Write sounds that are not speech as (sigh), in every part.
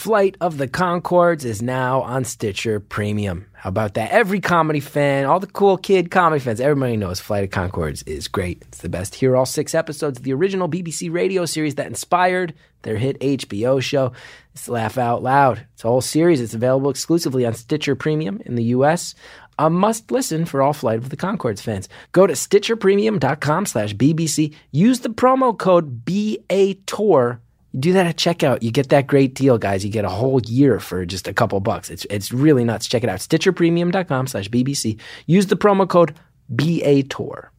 Flight of the Conchords is now on Stitcher Premium. How about that? Every comedy fan, all the cool kid comedy fans, everybody knows Flight of Conchords is great. It's the best. Here are all six episodes of the original BBC radio series that inspired their hit HBO show. It's Laugh Out Loud. It's a whole series. It's available exclusively on Stitcher Premium in the US. A must listen for all Flight of the Conchords fans. Go to stitcherpremium.com slash BBC. Use the promo code BATOUR you do that at checkout, you get that great deal, guys. You get a whole year for just a couple bucks. It's it's really nuts. Check it out. StitcherPremium.com slash BBC. Use the promo code BATOUR.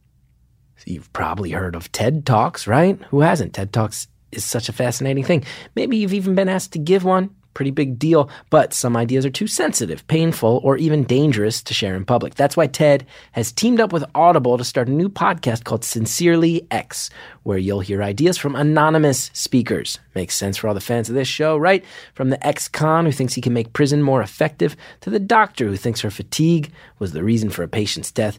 So you've probably heard of TED Talks, right? Who hasn't? TED Talks is such a fascinating thing. Maybe you've even been asked to give one pretty big deal, but some ideas are too sensitive, painful, or even dangerous to share in public. That's why TED has teamed up with Audible to start a new podcast called Sincerely X, where you'll hear ideas from anonymous speakers. Makes sense for all the fans of this show, right? From the ex con who thinks he can make prison more effective to the doctor who thinks her fatigue was the reason for a patient's death.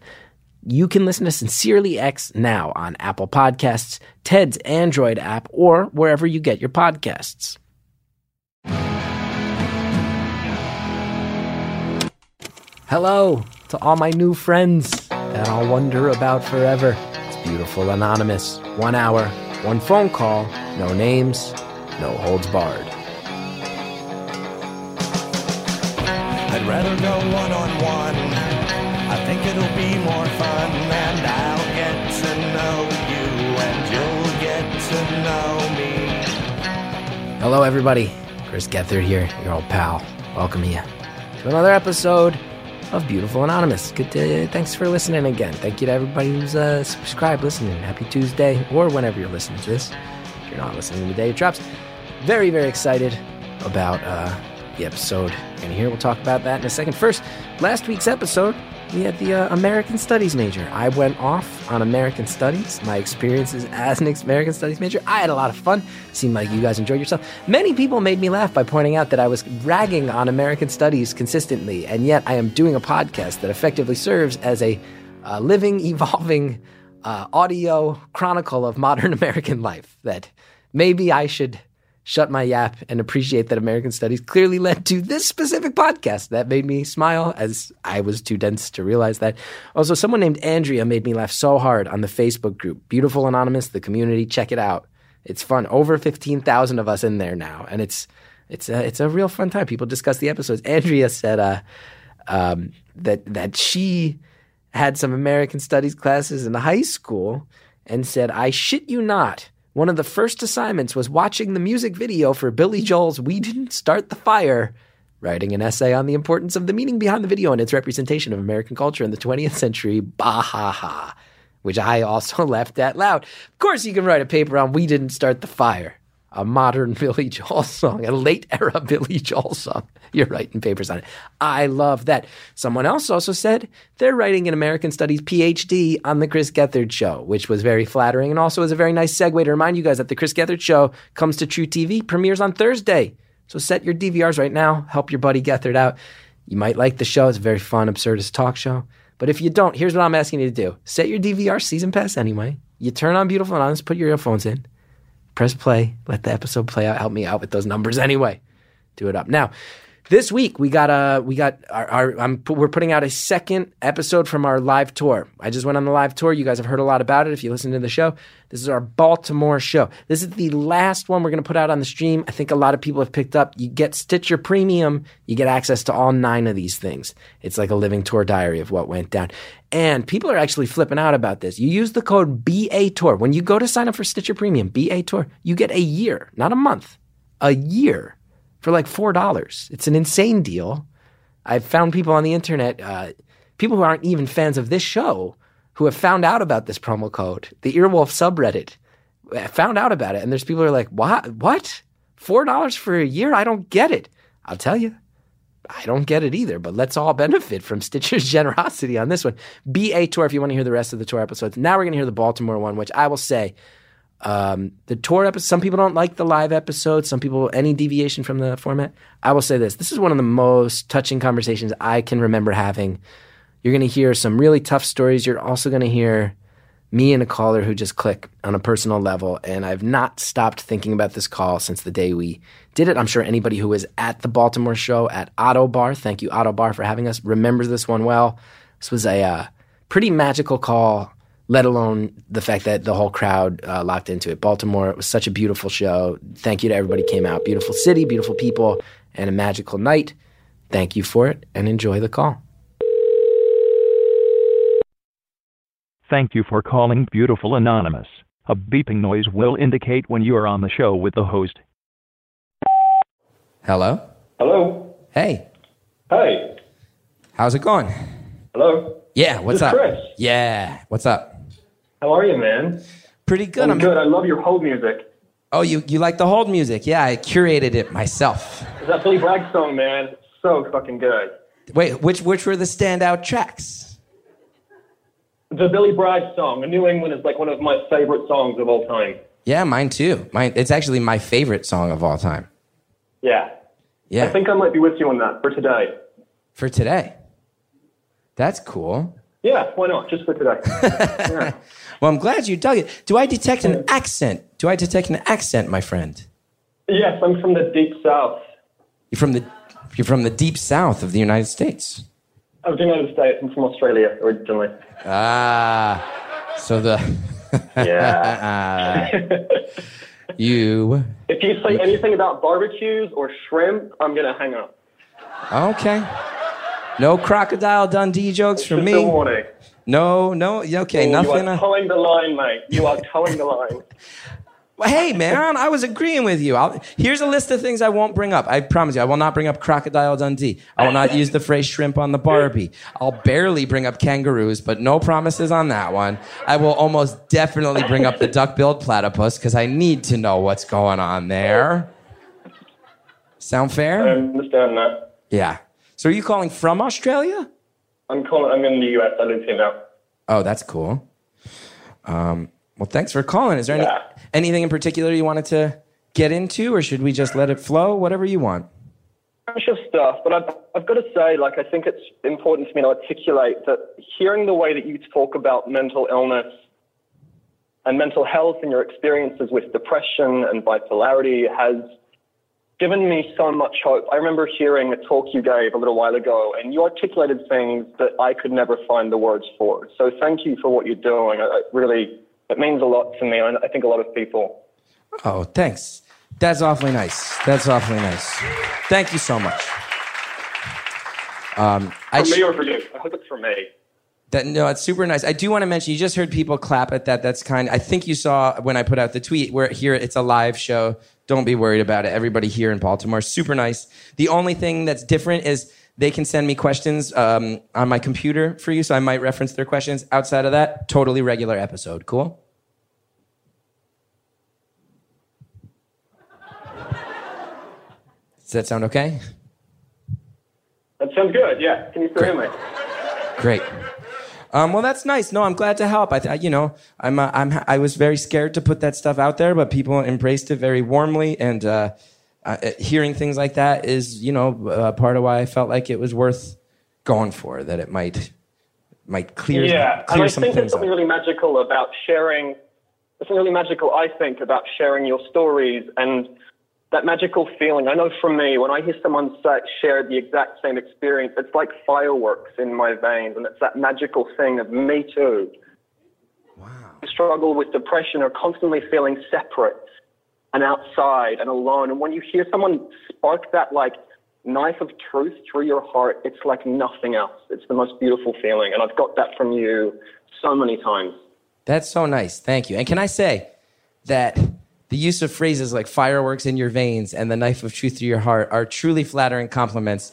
You can listen to Sincerely X now on Apple Podcasts, TED's Android app, or wherever you get your podcasts. Hello to all my new friends that I'll wonder about forever. It's beautiful, anonymous. One hour, one phone call, no names, no holds barred. I'd rather go one on one. I think it'll be more fun, and I'll get to know you, and you'll get to know me. Hello, everybody. Chris Gethard here, your old pal. Welcome you to another episode of Beautiful Anonymous. Good to, thanks for listening again. Thank you to everybody who's uh, subscribed, listening. Happy Tuesday, or whenever you're listening to this. If you're not listening the day it drops, very, very excited about uh, the episode to hear. We'll talk about that in a second. First, last week's episode we had the uh, American Studies major. I went off on American Studies, my experiences as an American Studies major. I had a lot of fun. Seemed like you guys enjoyed yourself. Many people made me laugh by pointing out that I was ragging on American Studies consistently, and yet I am doing a podcast that effectively serves as a uh, living, (laughs) evolving uh, audio chronicle of modern (laughs) American life. That maybe I should shut my yap and appreciate that American studies clearly led to this specific podcast. That made me smile as I was too dense to realize that. Also, someone named Andrea made me laugh so hard on the Facebook group, Beautiful Anonymous, the community. Check it out. It's fun. Over 15,000 of us in there now. And it's, it's a, it's a real fun time. People discuss the episodes. Andrea said uh, um, that, that she had some American studies classes in high school and said, I shit you not one of the first assignments was watching the music video for Billy Joel's We Didn't Start the Fire, writing an essay on the importance of the meaning behind the video and its representation of American culture in the 20th century. Bah ha ha. Which I also (laughs) laughed at loud. Of course, you can write a paper on We Didn't Start the Fire a modern (laughs) Billy Joel song, a late era (laughs) Billy Joel song. You're writing papers on it. I love that. Someone else also said they're writing an American Studies PhD on the Chris Gethard Show, which was very flattering and also is a very nice segue to remind you guys that the Chris Gethard Show comes to truTV, premieres on Thursday. So set your DVRs right now, help your buddy Gethard out. You might like the show. It's a very fun, absurdist talk show. But if you don't, here's what I'm asking you to do. Set your DVR season pass anyway. You turn on Beautiful Anonymous, put your earphones in press play, let the episode play out. Help me out with those numbers anyway. Do it up now. This week we got a we got our, our I'm, we're putting out a second episode from our live tour. I just went on the live tour. You guys have heard a lot about it if you listen to the show. This is our Baltimore show. This is the last one we're going to put out on the stream. I think a lot of people have picked up. You get Stitcher Premium, you get access to all nine of these things. It's like a living tour diary of what went down. And people are actually flipping out about this. You use the code BA Tour when you go to sign up for Stitcher Premium, BA Tour. You get a year, not a month, a year for like $4. It's an insane deal. I've found people on the internet, uh, people who aren't even fans of this show, who have found out about this promo code. The Earwolf subreddit uh, found out about it. And there's people who are like, what? What? $4 for a year? I don't get it. I'll tell you. I don't get it either, but let's all benefit from (laughs) Stitcher's generosity on this one. BA tour if you want to hear the rest of the tour episodes. Now we're going to hear the Baltimore one, which I will say um, the tour episode, some people don't like the live episode. Some people, any deviation from the format. I will say this this is one of the most touching conversations I can remember having. You're going to hear some really tough stories. You're also going to hear me and a caller who just click on a personal level. And I've not stopped thinking about this call since the day we did it. I'm sure anybody who was at the Baltimore show at Ottobar, thank you, Ottobar, for having us, remembers this one well. This was a uh, pretty magical call, let alone the fact that the whole crowd uh, locked into it. Baltimore, it was such a beautiful show. Thank you to everybody who came out. Beautiful city, beautiful people, and a magical night. Thank you for it, and enjoy the call. Thank you for calling Beautiful Anonymous. A beeping noise will indicate when you are on the show with the host. Hello? Hello. Hey, Hey. how's it going? Hello. Yeah, what's This up? Chris. Yeah, what's up? How are you, man? Pretty good. I'm good. I love your hold music. Oh, you, you like the hold music? Yeah, I curated it myself. Is that Billy Bragg song, man? So fucking good. Wait, which which were the standout tracks? The Billy Bragg song, New England, is like one of my favorite songs of all time. Yeah, mine too. Mine it's actually my favorite song of all time. Yeah. Yeah. I think I might be with you on that for today. for today. That's cool. Yeah, why not? Just for today. (laughs) yeah. Well, I'm glad you dug it. Do I detect an accent? Do I detect an accent, my friend? Yes, I'm from the deep south You're from the you're from the deep south of the United States. of the United States. I'm from Australia originally. Ah, so the Yeah. (laughs) you if you say anything about barbecues or shrimp, I'm going to hang up. okay? No crocodile Dundee jokes from Just a me. warning. No, no. Okay, You nothing. are uh, toeing the line, mate. You are toeing the line. (laughs) Well, Hey, man, I was agreeing with you. I'll, here's a list of things I won't bring up. I promise you, I will not bring up Crocodile Dundee. I will not use the phrase shrimp on the Barbie. I'll barely bring up kangaroos, but no promises on that one. I will almost definitely bring up the duck-billed platypus because I need to know what's going on there. Sound fair? I understand that. Yeah. So are you calling from Australia? I'm calling. I'm in the US. I live here now. Oh, that's cool. Um, well, thanks for calling. Is there any, Yeah. anything in particular you wanted to get into, or should we just let it flow? Whatever you want. bunch of stuff, but I've, I've got to say, like, I think it's important to me to articulate that hearing the way that you talk about mental illness and mental health and your experiences with depression and bipolarity has given me so much hope. I remember hearing a talk you gave a little while ago, and you articulated things that I could never find the words for. So thank you for what you're doing. I, I really, it means a lot to me, and I think a lot of people. Oh, thanks. That's awfully nice. That's awfully nice. Thank you so much. Um, I For me or for you? I hope it's for me. that, no, it's super nice. I do want to mention. You just heard people clap at that. That's kind. I think you saw when I put out the tweet. Where here it's a live show. Don't be worried about it. Everybody here in Baltimore, super nice. The only thing that's different is they can send me questions um, on my computer for you, so I might reference their questions. Outside of that, totally regular episode. Cool. Does that sound okay? That sounds good. Yeah. Can you still hear me? Great. Um, well, that's nice. No, I'm glad to help. I, th- you know, I'm, uh, I'm, I was very scared to put that stuff out there, but people embraced it very warmly. And uh, uh, hearing things like that is, you know, uh, part of why I felt like it was worth going for. That it might, might clear, Yeah, and clear I some think there's something up. really magical about sharing. There's something really magical, I think, about sharing your stories and that magical feeling. I know from me, when I hear someone say, share the exact same experience, it's like fireworks in my veins, and it's that magical thing of me too. Wow. Struggle with depression or constantly feeling separate and outside and alone. And when you hear someone spark that like knife of truth through your heart, it's like nothing else. It's the most beautiful feeling. And I've got that from you so many times. That's so nice. Thank you. And can I say that the use of phrases like fireworks in your veins and the knife of truth through your heart are truly flattering compliments,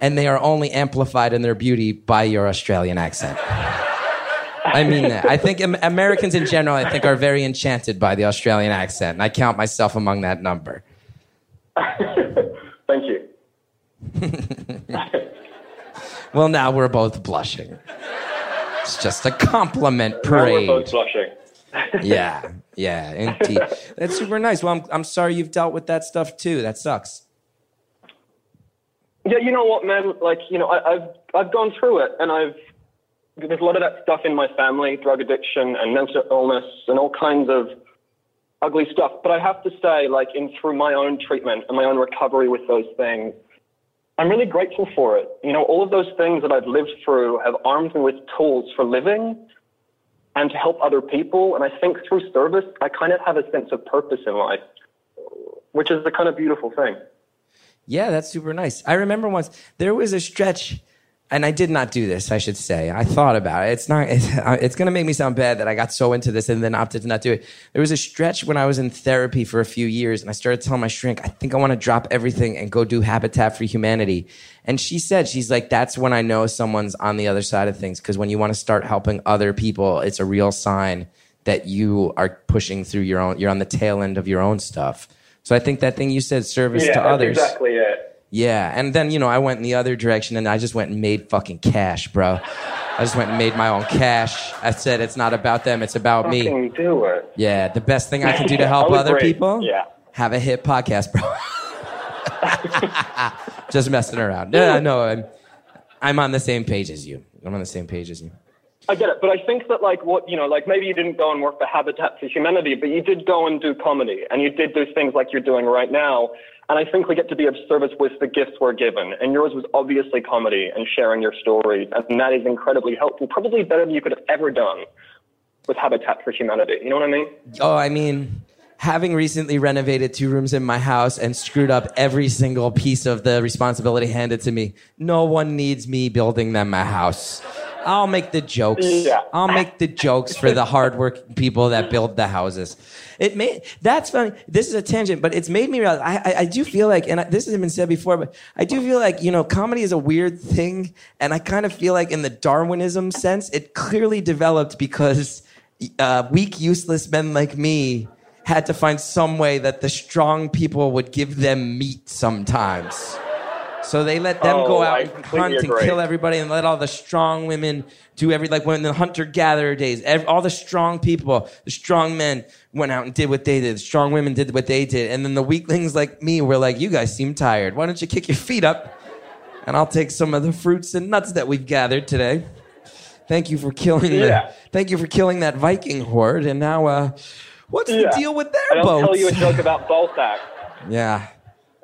and they are only amplified in their beauty by your Australian accent. I mean that. I think Americans in general, I think, are very enchanted by the Australian accent, and I count myself among that number. (laughs) Thank you. (laughs) Well, now we're both blushing. It's just a compliment Now we're both blushing. Yeah, yeah, indeed. That's super nice. Well, I'm, I'm sorry you've dealt with that stuff too. That sucks. Yeah, you know what, man? Like, you know, I, I've I've gone through it, and I've there's a lot of that stuff in my family, drug addiction and mental illness and all kinds of ugly stuff. But I have to say, like in through my own treatment and my own recovery with those things, I'm really grateful for it. You know, all of those things that I've lived through have armed me with tools for living and to help other people. And I think through service, I kind of have a sense of purpose in life, which is the kind of beautiful thing. Yeah, that's super nice. I remember once there was a stretch, and I did not do this. I should say I thought about it. It's not. It's, uh, it's going to make me sound bad that I got so into this and then opted to not do it. There was a stretch when I was in therapy for a few years, and I started telling my shrink, I think I want to drop everything and go do Habitat for Humanity. And she said, she's like, that's when I know someone's on the other side of things because when you want to start helping other people, it's a real sign that you are pushing through your own. You're on the tail end of your own stuff. So I think that thing you said, service yeah, to that's others. exactly it. Yeah, and then you know I went in the other direction and I just went and made fucking cash, bro. I just went and made my own cash. I said it's not about them, it's about me. Fucking do it. Yeah, the best thing I can do to (laughs) help other agree. people. Yeah. Have a hit podcast, bro. (laughs) just messing around. Yeah, no, I'm, I'm on the same page as you. I'm on the same page as you. I get it, but I think that like what you know, like maybe you didn't go and work for Habitat for Humanity, but you did go and do comedy, and you did do things like you're doing right now. And I think we get to be of service with the gifts we're given. And yours was obviously comedy and sharing your stories, and that is incredibly helpful. Probably better than you could have ever done with Habitat for Humanity. You know what I mean? Oh, I mean, having recently renovated two rooms in my house and screwed up every single piece of the responsibility handed to me, no one needs me building them a house. I'll make the jokes. Yeah. I'll make the jokes for the hardworking people that build the houses. It made that's funny. This is a tangent, but it's made me realize. I I, I do feel like, and I, this hasn't been said before, but I do feel like you know, comedy is a weird thing, and I kind of feel like in the Darwinism sense, it clearly developed because uh, weak, useless men like me had to find some way that the strong people would give them meat sometimes. So they let them Oh, go out I and hunt and agree. kill everybody and let all the strong women do every, like when the hunter gatherer days, ev all the strong people, the strong men went out and did what they did. The strong women did what they did. And then the weaklings like me were like, you guys seem tired. Why don't you kick your feet up and I'll take some of the fruits and nuts that we've gathered today. Thank you for killing Yeah. the, thank you for killing that Viking horde. And now, uh, what's Yeah. the deal with their their I'll tell you a joke about (laughs) Balzac. Yeah.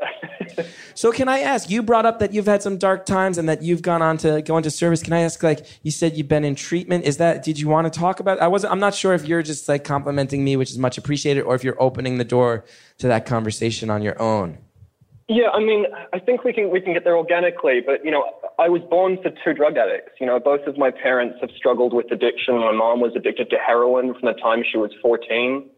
(laughs) so can I ask? You brought up that you've had some dark times and that you've gone on to go into service. Can I ask? Like you said, you've been in treatment. Is that? Did you want to talk about? I wasn't. I'm not sure if you're just like complimenting me, which is much appreciated, or if you're opening the door to that conversation on your own. Yeah, I mean, I think we can we can get there organically, but you know, I was born to two drug addicts. You know, both of my parents have struggled with addiction. My mom was addicted to heroin from the time she was 14 Wow.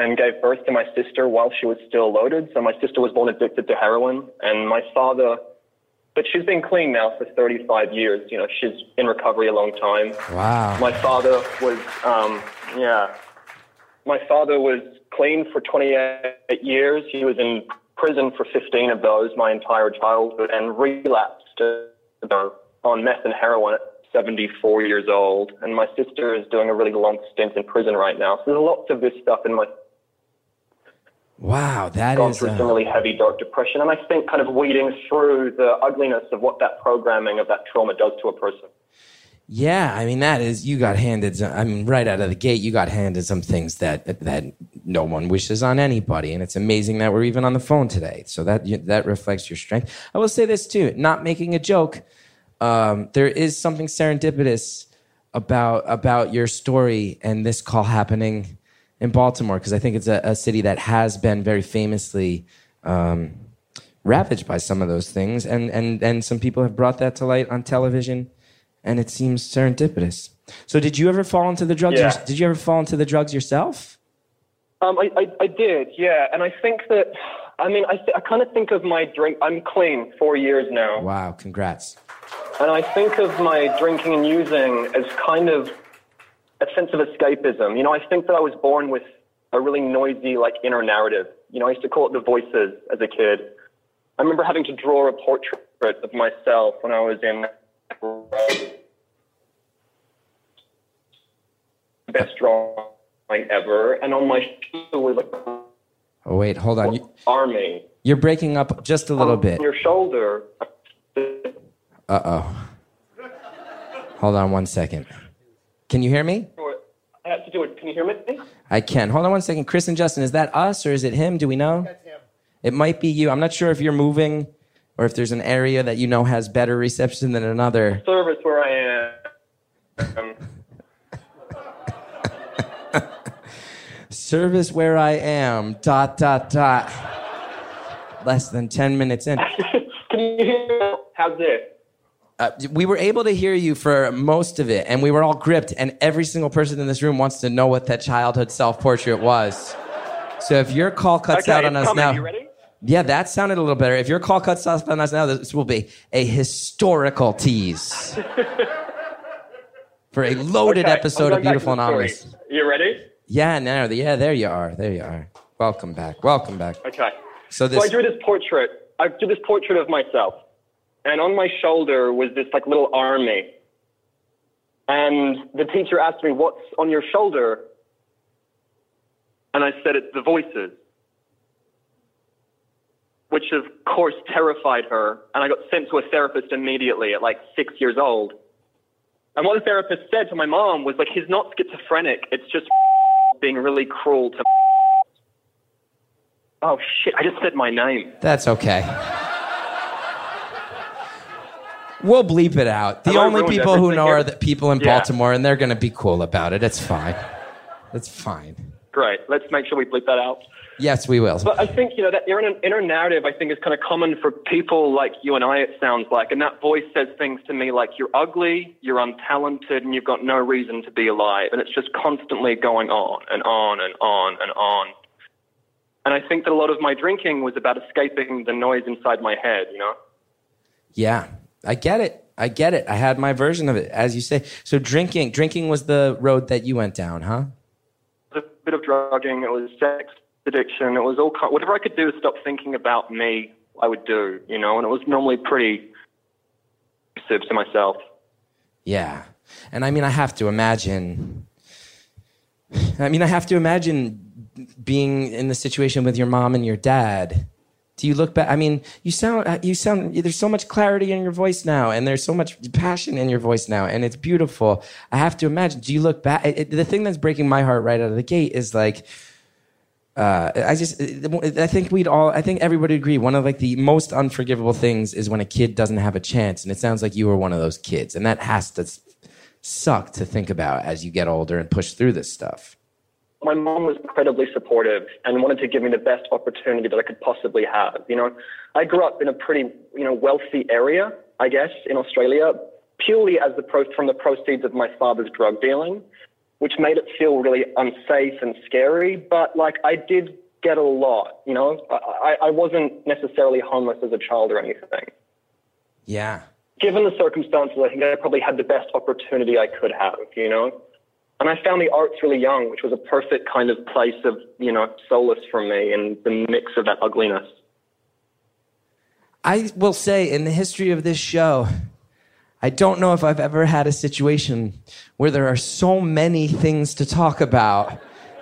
And gave birth to my sister while she was still loaded. So my sister was born addicted to heroin, and my father, but she's been clean now for 35 years. You know, she's in recovery a long time. Wow. My father was, um, yeah, my father was clean for 28 years. He was in prison for 15 of those my entire childhood and relapsed on meth and heroin at 74 years old. And my sister is doing a really long stint in prison right now. So there's lots of this stuff in my Wow. That gone is. through uh, some really heavy dark depression. And I think kind of weeding through the ugliness of what that programming of that trauma does to a person. Yeah, I mean that is you got handed. I mean, right out of the gate, you got handed some things that that no one wishes on anybody, and it's amazing that we're even on the phone today. So that that reflects your strength. I will say this too, not making a joke. Um, there is something serendipitous about about your story and this call happening in Baltimore because I think it's a, a city that has been very famously um, ravaged by some of those things, and and and some people have brought that to light on television, and it seems serendipitous. So, did you ever fall into the drugs? Yeah. yours- Did you ever fall into the drugs yourself? Um, I, I, I did, yeah. And I think that, I mean, I, th- I kind of think of my drink, I'm clean four years now. Wow, congrats. And I think of my drinking and using as kind of a sense of escapism. You know, I think that I was born with a really noisy, like, inner narrative. You know, I used to call it the voices as a kid. I remember having to draw a portrait of myself when I was in best drawing ever. And on my shoulder was like Oh wait, hold on. You, army. you're breaking up just a little On bit. your shoulder. Uh oh. Hold on one second. Can you hear me? I have to do it. Can you hear me? I can. Hold on one second. Chris and Justin, is that us or is it him? Do we know? That's him. It might be you. I'm not sure if you're moving or if there's an area that you know has better reception than another. Service where I am. (laughs) Service where I am. Dot dot dot. Less than ten minutes in. (laughs) can you hear? How's this? Uh, we were able to hear you for most of it, and we were all gripped. And every single person in this room wants to know what that childhood self-portrait was. So if your call cuts Okay, out on us coming. now, You ready? yeah, that sounded a little better. If your call cuts off on us now, this will be a historical tease (laughs) for a loaded Okay, episode of Beautiful to the story. Anonymous. You ready? Yeah, no, yeah, there you are, there you are. Welcome back, welcome back. Okay. So So I drew this portrait. I drew this portrait of myself, and on my shoulder was this like little army. And the teacher asked me, "What's on your shoulder?" And I said, "It's the voices," which of course terrified her. And I got sent to a therapist immediately at like six years old. And what the therapist said to my mom was like, "He's not schizophrenic. It's just being really cruel to." Oh shit! I just said my name. that's okay. We'll bleep it out. The only people who know here? are the people in Yeah. Baltimore, and they're going to be cool about it. It's fine. It's fine. Great. Let's make sure we bleep that out. Yes, we will. But I think, you know, that inner, inner narrative, I think, is kind of common for people like you and I, it sounds like. And that voice says things to me like, you're ugly, you're untalented, and you've got no reason to be alive. And it's just constantly going on and on and on and on. And I think that a lot of my drinking was about escaping the noise inside my head, you know? Yeah, I get it. I get it. I had my version of it, as you say. So drinking, drinking was the road that you went down, huh? A bit of drugging, it was sex addiction, it was all kind whatever I could do to stop thinking about me, I would do, you know? And it was normally pretty abusive to myself. Yeah. And I mean, I have to imagine. I mean, I have to imagine being in the situation with your mom and your dad. Do you look back? I mean, you sound, you sound, there's so much clarity in your voice now, and there's so much passion in your voice now, and it's beautiful. I have to imagine. Do you look back? It, the thing that's breaking my heart right out of the gate is like, uh, I just, I think we'd all, I think everybody would agree. One of like the most unforgivable things is when a kid doesn't have a chance, and it sounds like you were one of those kids, and that has to suck to think about as you get older and push through this stuff. My mom was incredibly supportive and wanted to give me the best opportunity that I could possibly have. You know, I grew up in a pretty, you know, wealthy area, I guess, in Australia, purely as the pro- from the proceeds of my father's drug dealing, which made it feel really unsafe and scary. But like, I did get a lot. You know, I, I, I wasn't necessarily homeless as a child or anything. Yeah. Given the circumstances, I think I probably had the best opportunity I could have. You know. And I found the arts really young, which was a perfect kind of place of, you know, solace for me in the mix of that ugliness. I will say in the history of this show, I don't know if I've ever had a situation where there are so many things to talk about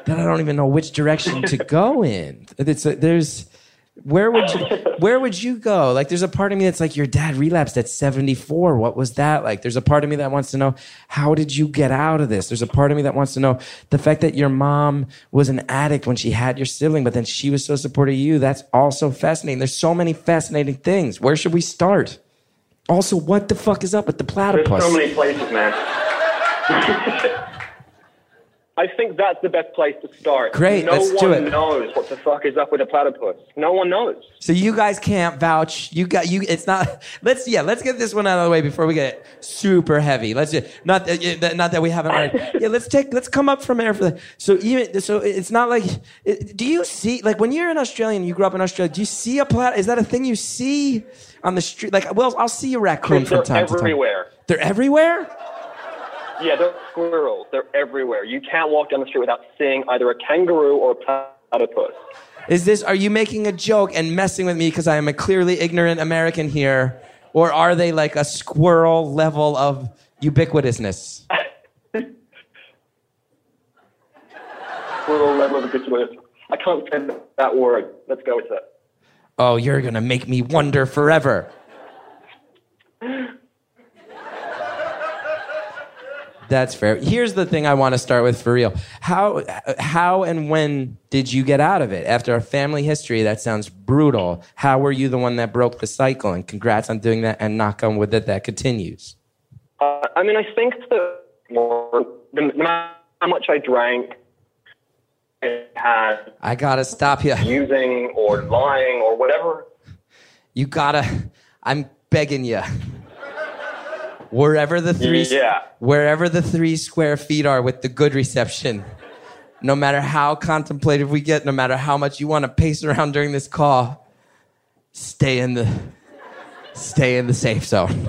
that I don't even know which direction to go in. It's there's where would you (laughs) where would you go? Like there's a part of me that's like your dad relapsed at 74. What was that like? There's a part of me that wants to know how did you get out of this? There's a part of me that wants to know the fact that your mom was an addict when she had your sibling, but then she was so supportive of you. That's also fascinating. There's so many fascinating things. Where should we start? Also, what the fuck is up with the platypus? There's so many places, man. (laughs) I think that's the best place to start. Great, no let's one do it. knows what the fuck is up with a platypus. No one knows. So you guys can't vouch. You got you. It's not. (laughs) Let's yeah. Let's get this one out of the way before we get super heavy. Let's just not that not that we haven't. Already. (laughs) Yeah. Let's take. Let's come up from there for the. So even so, it's not like. Do you see like when you're an Australian, you grew up in Australia? Do you see a plat? Is that a thing you see on the street? Like, well, I'll see a raccoon from They're time to time. everywhere. They're everywhere. Yeah, they're squirrels. They're everywhere. You can't walk down the street without seeing either a kangaroo or a platypus. Is this? Are you making a joke and messing with me because I am a clearly ignorant American here, or are they like a squirrel level of ubiquitousness? Squirrel level of good I can't say that word. Let's go with it. Oh, you're gonna make me wonder forever. That's fair. Here's the thing I want to start with for real. How how and when did you get out of it? After a family history that sounds brutal. How were you the one that broke the cycle? And congrats on doing that and knock on wood that that continues. Uh, I mean, I think that no matter how much I drank, it had I gotta stop you. using or lying or whatever. You gotta. I'm begging you. Wherever the three, Yeah. wherever the three square feet are with the good reception, no matter how contemplative we get, no matter how much you want to pace around during this call, stay in the, stay in the safe zone.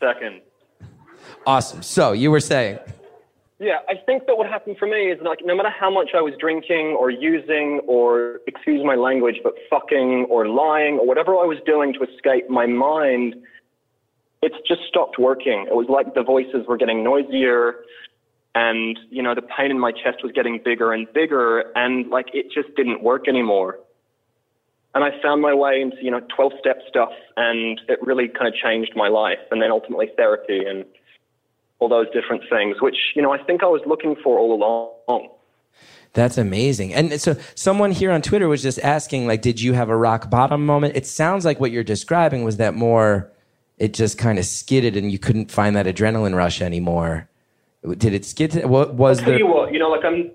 Second. Awesome. So you were saying, Yeah, I think that what happened for me is like no matter how much I was drinking or using or excuse my language, but fucking or lying or whatever I was doing to escape my mind, it's just stopped working. It was like the voices were getting noisier and you know the pain in my chest was getting bigger and bigger and like it just didn't work anymore. And I found my way into you know 12 step stuff and it really kind of changed my life and then ultimately therapy and all those different things, which, you know, I think I was looking for all along. That's amazing. And so someone here on Twitter was just asking, like, did you have a rock bottom moment? It sounds like what you're describing was that more, it just kind of skidded and you couldn't find that adrenaline rush anymore. Did it skid? To, what was I'll tell there? you what, you know, like I'm,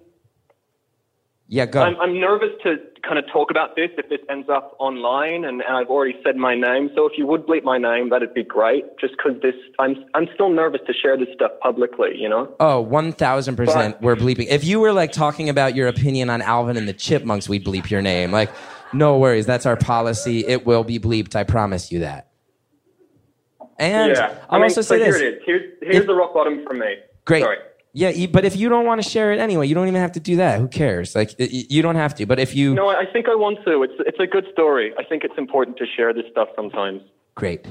Yeah, go. I'm, I'm nervous to kind of talk about this if this ends up online, and, and I've already said my name. So if you would bleep my name, that'd be great. Just because this, I'm, I'm still nervous to share this stuff publicly. You know. oh, 1000% But- we're bleeping. If you were like talking about your opinion on Alvin and the Chipmunks, we'd bleep your name. Like, no worries. That's our policy. It will be bleeped. I promise you that. And yeah. I'll I mean, also so say here this. it is. Here's, here's If- the rock bottom for me. Great. Sorry. Yeah, but if you don't want to share it anyway, you don't even have to do that. Who cares? Like, you don't have to. But if you, No, I think I want to. It's, it's a good story. I think it's important to share this stuff sometimes. great.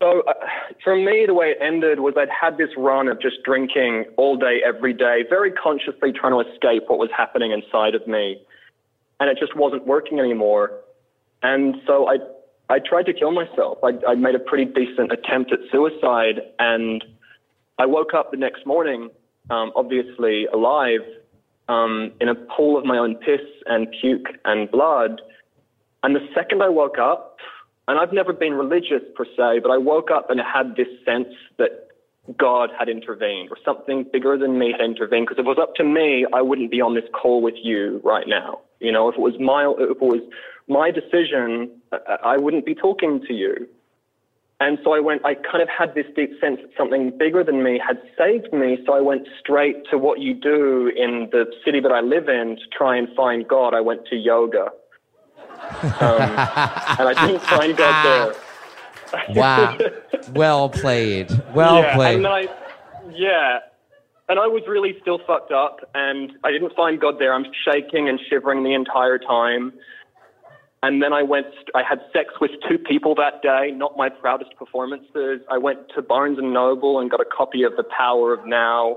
So uh, for me, the way it ended was I'd had this run of just drinking all day, every day, very consciously trying to escape what was happening inside of me, and it just wasn't working anymore. And so I, I tried to kill myself. I, I made a pretty decent attempt at suicide, and I woke up the next morning, um, obviously alive, um, in a pool of my own piss and puke and blood. And the second I woke up, and I've never been religious per se, but I woke up and had this sense that God had intervened or something bigger than me had intervened. Because if it was up to me, I wouldn't be on this call with you right now. You know, if it was my, if it was my decision, I- I wouldn't be talking to you. And so I went, I kind of had this deep sense that something bigger than me had saved me. So I went straight to what you do in the city that I live in to try and find God. I went to yoga. Um, and I didn't find God there. (laughs) Wow. well played. Well yeah, played. And I, yeah. And I was really still fucked up, and I didn't find God there. I'm shaking and shivering the entire time. And then I went, I had sex with two people that day, not my proudest performances. I went to Barnes and Noble and got a copy of The Power of Now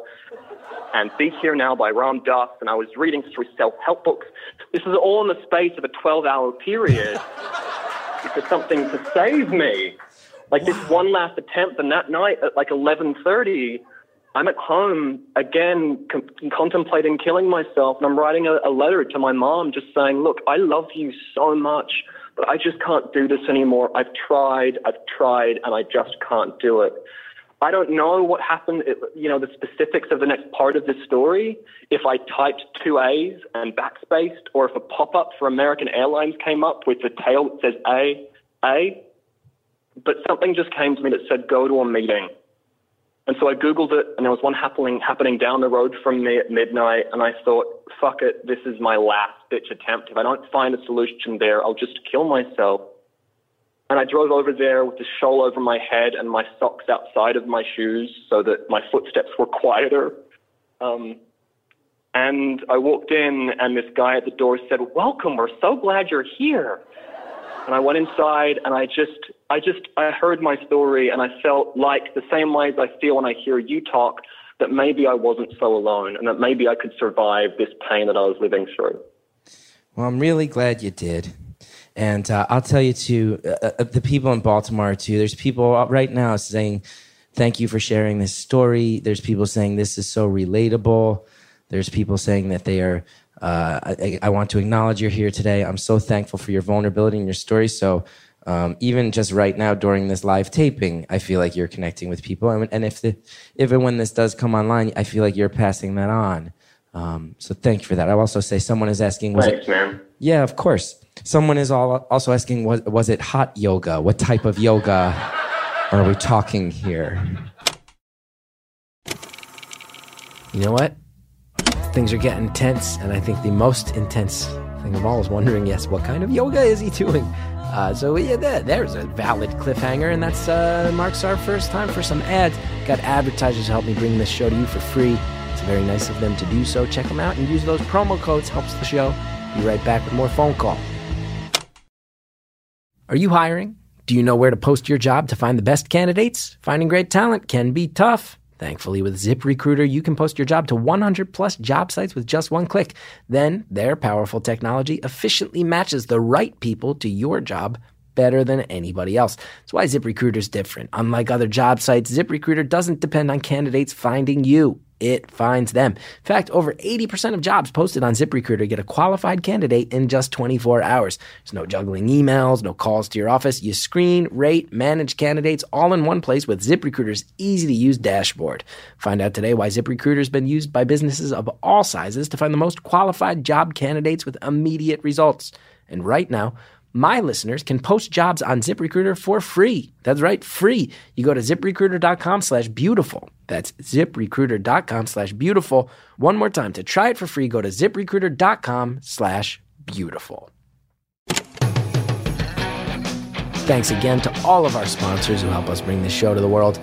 and Be Here Now by Ram Dass, and I was reading through self-help books. This is all in the space of a 12-hour period for something to save me. Like this one last attempt, and that night at like 11:30, I'm at home again, com- contemplating killing myself, and I'm writing a, a letter to my mom, just saying, "Look, I love you so much, but I just can't do this anymore. I've tried, I've tried, and I just can't do it." I don't know what happened, you know, the specifics of the next part of this story. If I typed two A's and backspaced, or if a pop-up for American Airlines came up with the tail that says A, A. But something just came to me that said, go to a meeting. And so I Googled it, and there was one happening, happening down the road from me at midnight, and I thought, fuck it, this is my last ditch attempt. If I don't find a solution there, I'll just kill myself. And I drove over there with the shawl over my head and my socks outside of my shoes so that my footsteps were quieter. Um, and I walked in, and this guy at the door said, Welcome, we're so glad you're here. And I went inside, and I just, I just, I heard my story, and I felt like the same way as I feel when I hear you talk, that maybe I wasn't so alone, and that maybe I could survive this pain that I was living through. Well, I'm really glad you did. And uh, I'll tell you too, uh, uh, the people in Baltimore too. There's people right now saying, "Thank you for sharing this story." There's people saying this is so relatable. There's people saying that they are. Uh, I, I want to acknowledge you're here today. I'm so thankful for your vulnerability and your story. So um, even just right now during this live taping, I feel like you're connecting with people. And, and if the, if and when this does come online, I feel like you're passing that on. Um, so thank you for that. I also say someone is asking, was Thanks, it, man. yeah, of course. Someone is all, also asking, was, was it hot yoga? What type of yoga are we talking here? You know what? Things are getting tense, and I think the most intense thing of all is wondering, yes, what kind of yoga is he doing? Uh, so yeah, there, there's a valid cliffhanger, and that's uh, marks our first time for some ads. Got advertisers help me bring this show to you for free. It's very nice of them to do so. Check them out and use those promo codes. Helps the show. Be right back with more phone call. Are you hiring? Do you know where to post your job to find the best candidates? Finding great talent can be tough. Thankfully, with ZipRecruiter, you can post your job to 100 plus job sites with just one click. Then, their powerful technology efficiently matches the right people to your job better than anybody else. That's why ZipRecruiter is different. Unlike other job sites, ZipRecruiter doesn't depend on candidates finding you. It finds them. In fact, over 80% of jobs posted on ZipRecruiter get a qualified candidate in just 24 hours. There's no juggling emails, no calls to your office. You screen, rate, manage candidates all in one place with ZipRecruiter's easy to use dashboard. Find out today why ZipRecruiter has been used by businesses of all sizes to find the most qualified job candidates with immediate results. And right now, my listeners can post jobs on ZipRecruiter for free. That's right, free. You go to ziprecruiter.com slash beautiful. That's ziprecruiter.com slash beautiful. One more time, to try it for free, go to ziprecruiter.com slash beautiful. Thanks again to all of our sponsors who help us bring this show to the world.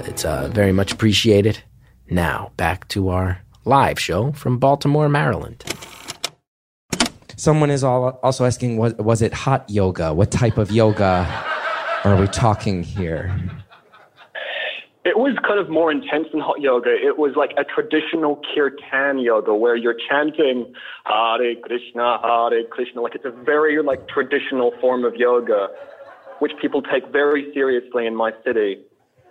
It's uh, very much appreciated. Now, back to our live show from Baltimore, Maryland. Someone is also asking, was, it hot yoga? What type of yoga are we talking here? It was kind of more intense than hot yoga. It was like a traditional kirtan yoga where you're chanting Hare Krishna, Hare Krishna. Like it's a very like traditional form of yoga, which people take very seriously in my city.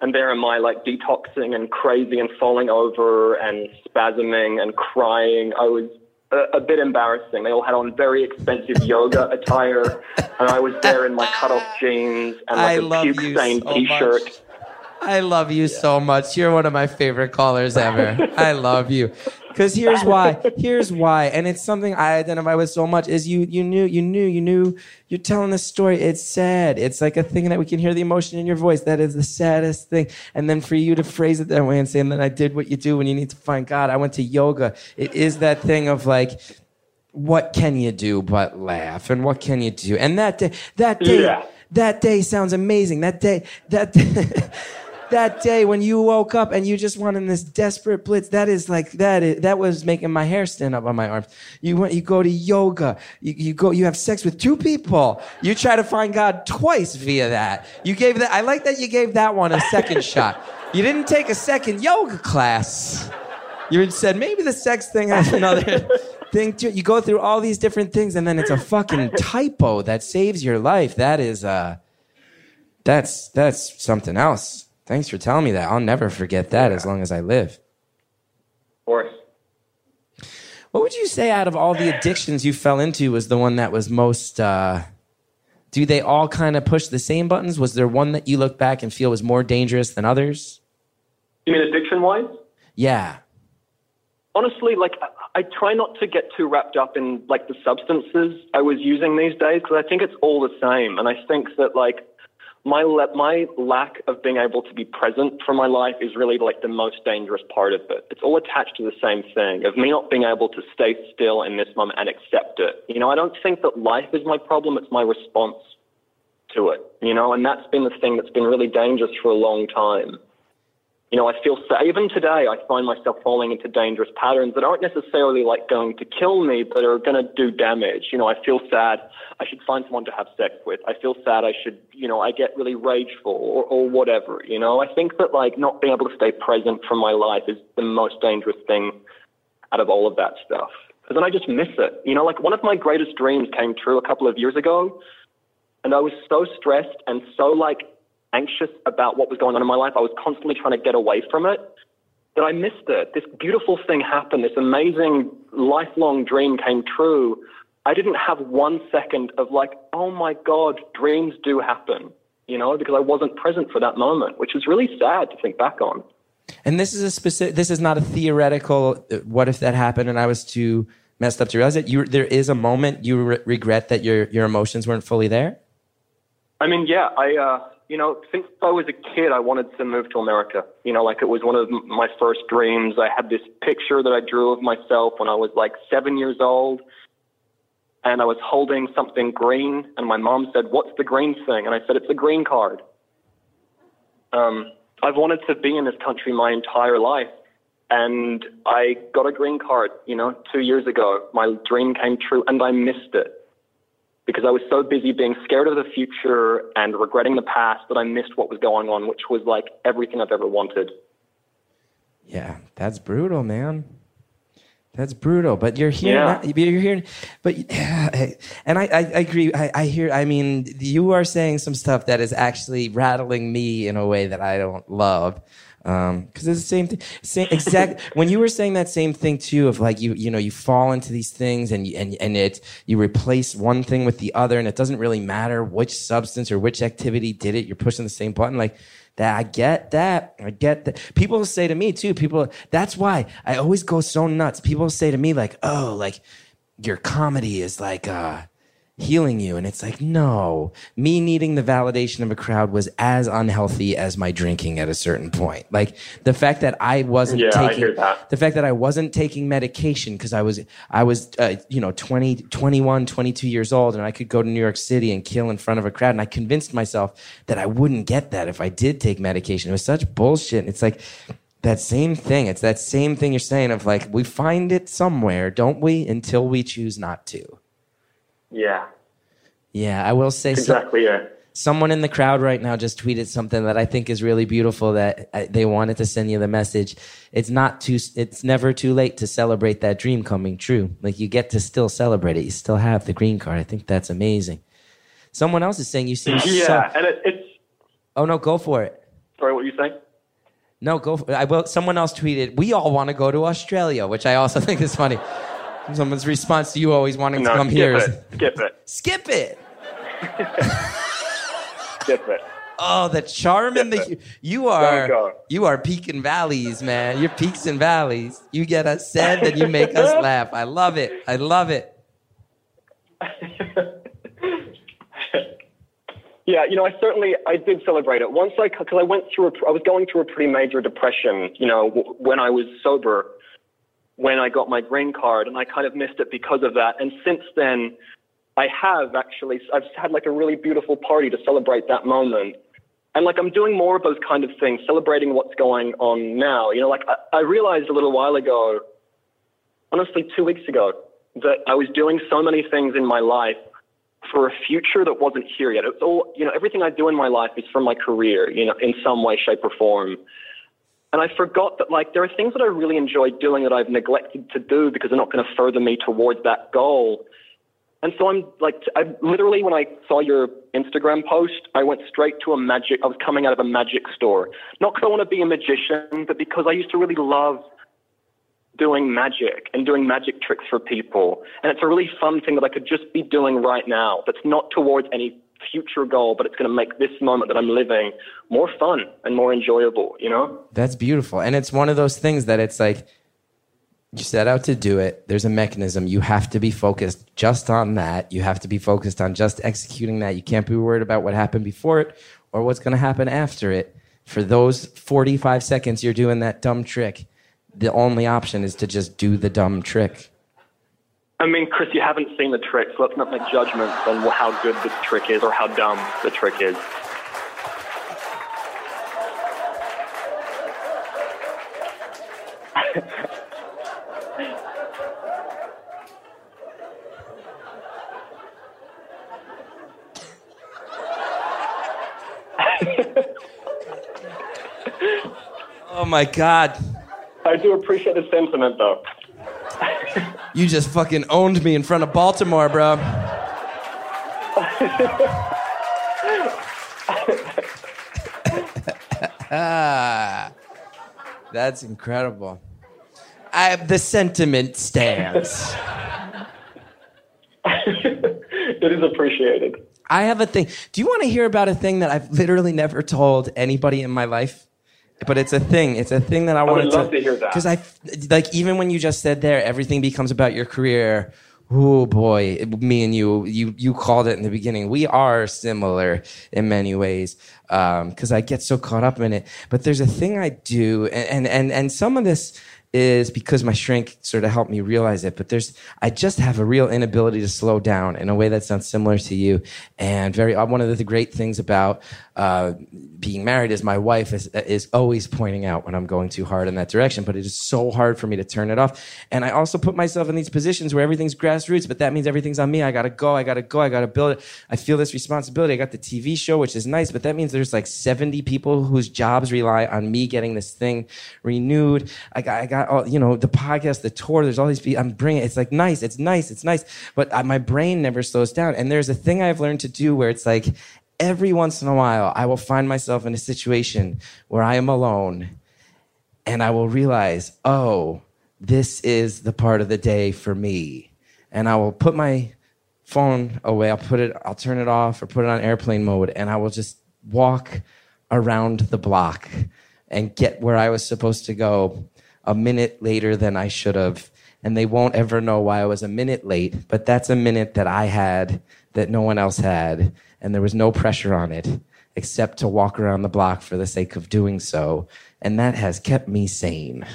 And there am I like detoxing and crazy and falling over and spasming and crying. I was a, a bit embarrassing. They all had on very expensive yoga attire, and I was there in my cut-off (laughs) jeans and like a love you puke-stained so t-shirt. much. I love you so much. You're one of my favorite callers ever. (laughs) I love you. Cause here's (laughs) why. Here's why. And it's something I identify with so much is you you knew, you knew, you knew you're telling a story. It's sad. It's like a thing that we can hear the emotion in your voice. That is the saddest thing. And then for you to phrase it that way and say, and then I did what you do when you need to find God. I went to yoga. It is that thing of like, what can you do but laugh? And what can you do? And that day, that day, Yeah. that day sounds amazing. That day, that (laughs) that day when you woke up and you just wanted this desperate blitz. That is like that. Is, that was making my hair stand up on my arms. You went, you go to yoga. You, you go, you have sex with two people. You try to find God twice via that. You gave that. I like that you gave that one a second (laughs) shot. You didn't take a second yoga class. You said maybe the sex thing has another (laughs) thing to it. You go through all these different things, and then it's a fucking typo that saves your life. That is, uh, that's that's something else. Thanks for telling me that. I'll never forget that as long as I live. Of course. What would you say out of all the addictions you fell into was the one that was most? Uh, do they all kind of push the same buttons? Was there one that you look back and feel was more dangerous than others? You mean addiction-wise? Yeah. honestly, like I- I try not to get too wrapped up in like the substances I was using these days because I think it's all the same, and I think that like my le- my lack of being able to be present for my life is really like the most dangerous part of it. It's all attached to the same thing of me not being able to stay still in this moment and accept it. You know, I don't think that life is my problem; it's my response to it. You know, and that's been the thing that's been really dangerous for a long time you know, I feel sad. Even today, I find myself falling into dangerous patterns that aren't necessarily like going to kill me, but are going to do damage. You know, I feel sad. I should find someone to have sex with. I feel sad. I should, you know, I get really rageful or, or whatever. You know, I think that like not being able to stay present for my life is the most dangerous thing out of all of that stuff. Because then I just miss it. You know, like one of my greatest dreams came true a couple of years ago. And I was so stressed and so like anxious about what was going on in my life. I was constantly trying to get away from it that I missed it. This beautiful thing happened. This amazing lifelong dream came true. I didn't have one second of like, oh my God, dreams do happen, you know, because I wasn't present for that moment, which is really sad to think back on. And this is a specific. This is not a theoretical. uh, What if that happened and I was too messed up to realize it? You, there is a moment you re- regret that your your emotions weren't fully there. I mean, yeah, I, uh, you know, since I was a kid, I wanted to move to America. You know, like it was one of my first dreams. I had this picture that I drew of myself when I was like seven years old. And I was holding something green, and my mom said, What's the green thing? And I said, It's a green card. Um, I've wanted to be in this country my entire life. And I got a green card, you know, two years ago. My dream came true, and I missed it because I was so busy being scared of the future and regretting the past that I missed what was going on, which was like everything I've ever wanted. Yeah, that's brutal, man. That's brutal. But you're here. Yeah. now- You're here. But yeah, (sighs) and I, I, I agree. I, I hear. I mean, you are saying some stuff that is actually rattling me in a way that I don't love. Because it's the same thing. Same exact. (laughs) when you were saying that same thing too, of like you, you know, you fall into these things and you, and and it you replace one thing with the other, and it doesn't really matter which substance or which activity did it. You're pushing the same button. Like that I get that. I get that. People say to me too, people, that's why I always go so nuts. People say to me, like, oh, like your comedy is like uh healing you. And it's like, no. Me needing the validation of a crowd was as unhealthy as my drinking at a certain point. Like the fact that I wasn't Yeah, I taking hear that. the fact that I wasn't taking medication because I was I was uh, you know 20 21 22 years old and I could go to New York City and kill in front of a crowd and I convinced myself that I wouldn't get that if I did take medication. It was such bullshit. And it's like that same thing. It's that same thing you're saying of like we find it somewhere, don't we, until we choose not to. Yeah, Yeah, I will say so- exactly. Yeah. someone in the crowd right now just tweeted something that I think is really beautiful that uh, they wanted to send you the message. It's not too, it's never too late to celebrate that dream coming true. Like you get to still celebrate it. You still have the green card. I think that's amazing. Someone else is saying you seem Yeah, so, and it, it's oh no, go for it. sorry, what were you saying? No, go for I will. Someone else tweeted, we all want to go to Australia, which I also (laughs) think is funny. Someone's response to you always wanting No, to come skip here it. Skip it. (laughs) skip it. (laughs) Skip it. Oh, the charm and the you are you are peak and valleys, man. You're peaks and valleys. You get us sad, then you make us (laughs) laugh. I love it. I love it. Yeah, you know, I certainly I did celebrate it once. I because I went through a, I was going through a pretty major depression. You know, w- when I was sober, when I got my green card, and I kind of missed it because of that. And since then, I have actually I've had like a really beautiful party to celebrate that moment. And like I'm doing more of those kind of things, celebrating what's going on now. You know, like I, I realized a little while ago, honestly, two weeks ago, that I was doing so many things in my life for a future that wasn't here yet. It's all, you know, everything I do in my life is for my career, you know, in some way, shape, or form. And I forgot that, like, there are things that I really enjoy doing that I've neglected to do because they're not going to further me towards that goal. And so I'm like, I literally, when I saw your Instagram post, I went straight to a magic, I was coming out of a magic store. Not because I want to be a magician, but because I used to really love doing magic and doing magic tricks for people. And it's a really fun thing that I could just be doing right now that's not towards any future goal, but it's going to make this moment that I'm living more fun and more enjoyable, you know? That's beautiful. And it's one of those things that it's like you set out to do it. There's a mechanism. You have to be focused just on that. You have to be focused on just executing that. You can't be worried about what happened before it or what's going to happen after it. For those 45 seconds you're doing that dumb trick, the only option is to just do the dumb trick. I mean, Chris, you haven't seen the trick, so let's not make judgments on how good the trick is or how dumb the trick is. (laughs) Oh my God. I do appreciate the sentiment, though. You just fucking owned me in front of Baltimore, bro. (laughs) That's incredible. I, the sentiment stands. it is appreciated. I have a thing. Do you want to hear about a thing that I've literally never told anybody in my life? But it's a thing. It's a thing that I, would want love to hear that. Because I, like, even when you just said there, everything becomes about your career. Oh boy, me and you, you, you called it in the beginning. We are similar in many ways Um because I get so caught up in it. But there's a thing I do, and and and some of this is because my shrink sort of helped me realize it. But there's, I just have a real inability to slow down in a way that sounds similar to you. And very, uh, one of the great things about uh, being married is my wife is, is always pointing out when I'm going too hard in that direction. But it is so hard for me to turn it off. And I also put myself in these positions where everything's grassroots, but that means everything's on me. I gotta go. I gotta go. I gotta build it. I feel this responsibility. I got the TV show, which is nice, but that means there's like 70 people whose jobs rely on me getting this thing renewed. I got, I got all, you know, the podcast, the tour, there's all these people. I'm bringing, it's like nice, it's nice, it's nice. But I, my brain never slows down. And there's a thing I've learned to do where it's like every once in a while, I will find myself in a situation where I am alone and I will realize, oh, this is the part of the day for me. And I will put my phone away. I'll put it, I'll turn it off or put it on airplane mode and I will just walk around the block and get where I was supposed to go a minute later than I should have. And they won't ever know why I was a minute late, but that's a minute that I had that no one else had. And there was no pressure on it except to walk around the block for the sake of doing so. And that has kept me sane.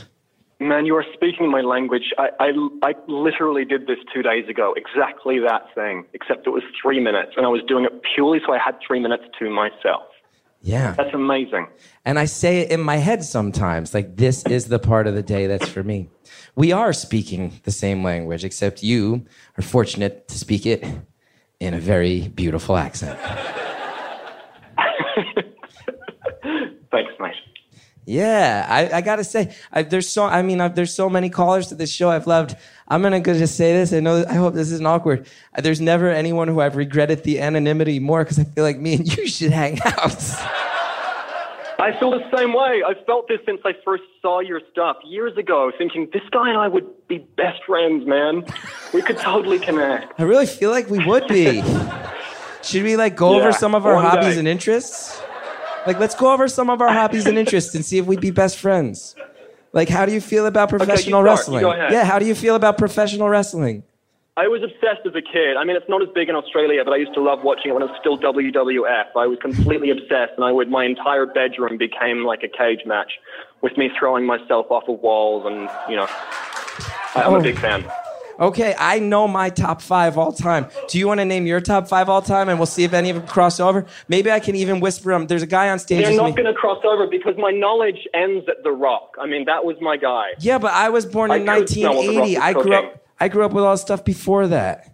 Man, you are speaking my language. I, I, I literally did this two days ago, exactly that thing, except it was three minutes, and I was doing it purely so I had three minutes to myself. Yeah. That's amazing. And I say it in my head sometimes, like, this is the part of the day that's for me. We are speaking the same language, except you are fortunate to speak it in a very beautiful accent. (laughs) Yeah, I, I gotta say, I, there's so I mean, I've, there's so many callers to this show I've loved. I'm gonna go just say this. I know. I hope this isn't awkward. There's never anyone who I've regretted the anonymity more because I feel like me and you (laughs) should hang out. I feel the same way. I've felt this since I first saw your stuff years ago, thinking this guy and I would be best friends, man. We could totally connect. I really feel like we would be. (laughs) Should we like go over some of our hobbies day. and interests? Like, let's go over some of our hobbies and interests and see if we'd be best friends. Like, how do you feel about professional. You wrestling? Yeah, how do you feel about professional wrestling? I was obsessed as a kid. I mean, it's not as big in Australia, but I used to love watching it when it was still WWF. I was completely obsessed, and I would my entire bedroom became like a cage match with me throwing myself off of walls, and you know, I'm Oh. a big fan. Okay, I know my top five all time. Do you want to name your top five all time, and we'll see if any of them cross over? Maybe I can even whisper them. There's a guy on stage. They're not going to cross over because my knowledge ends at The Rock. I mean, that was my guy. Yeah, but I was born in I could smell what The 1980. I grew up. I grew up with all the stuff before that.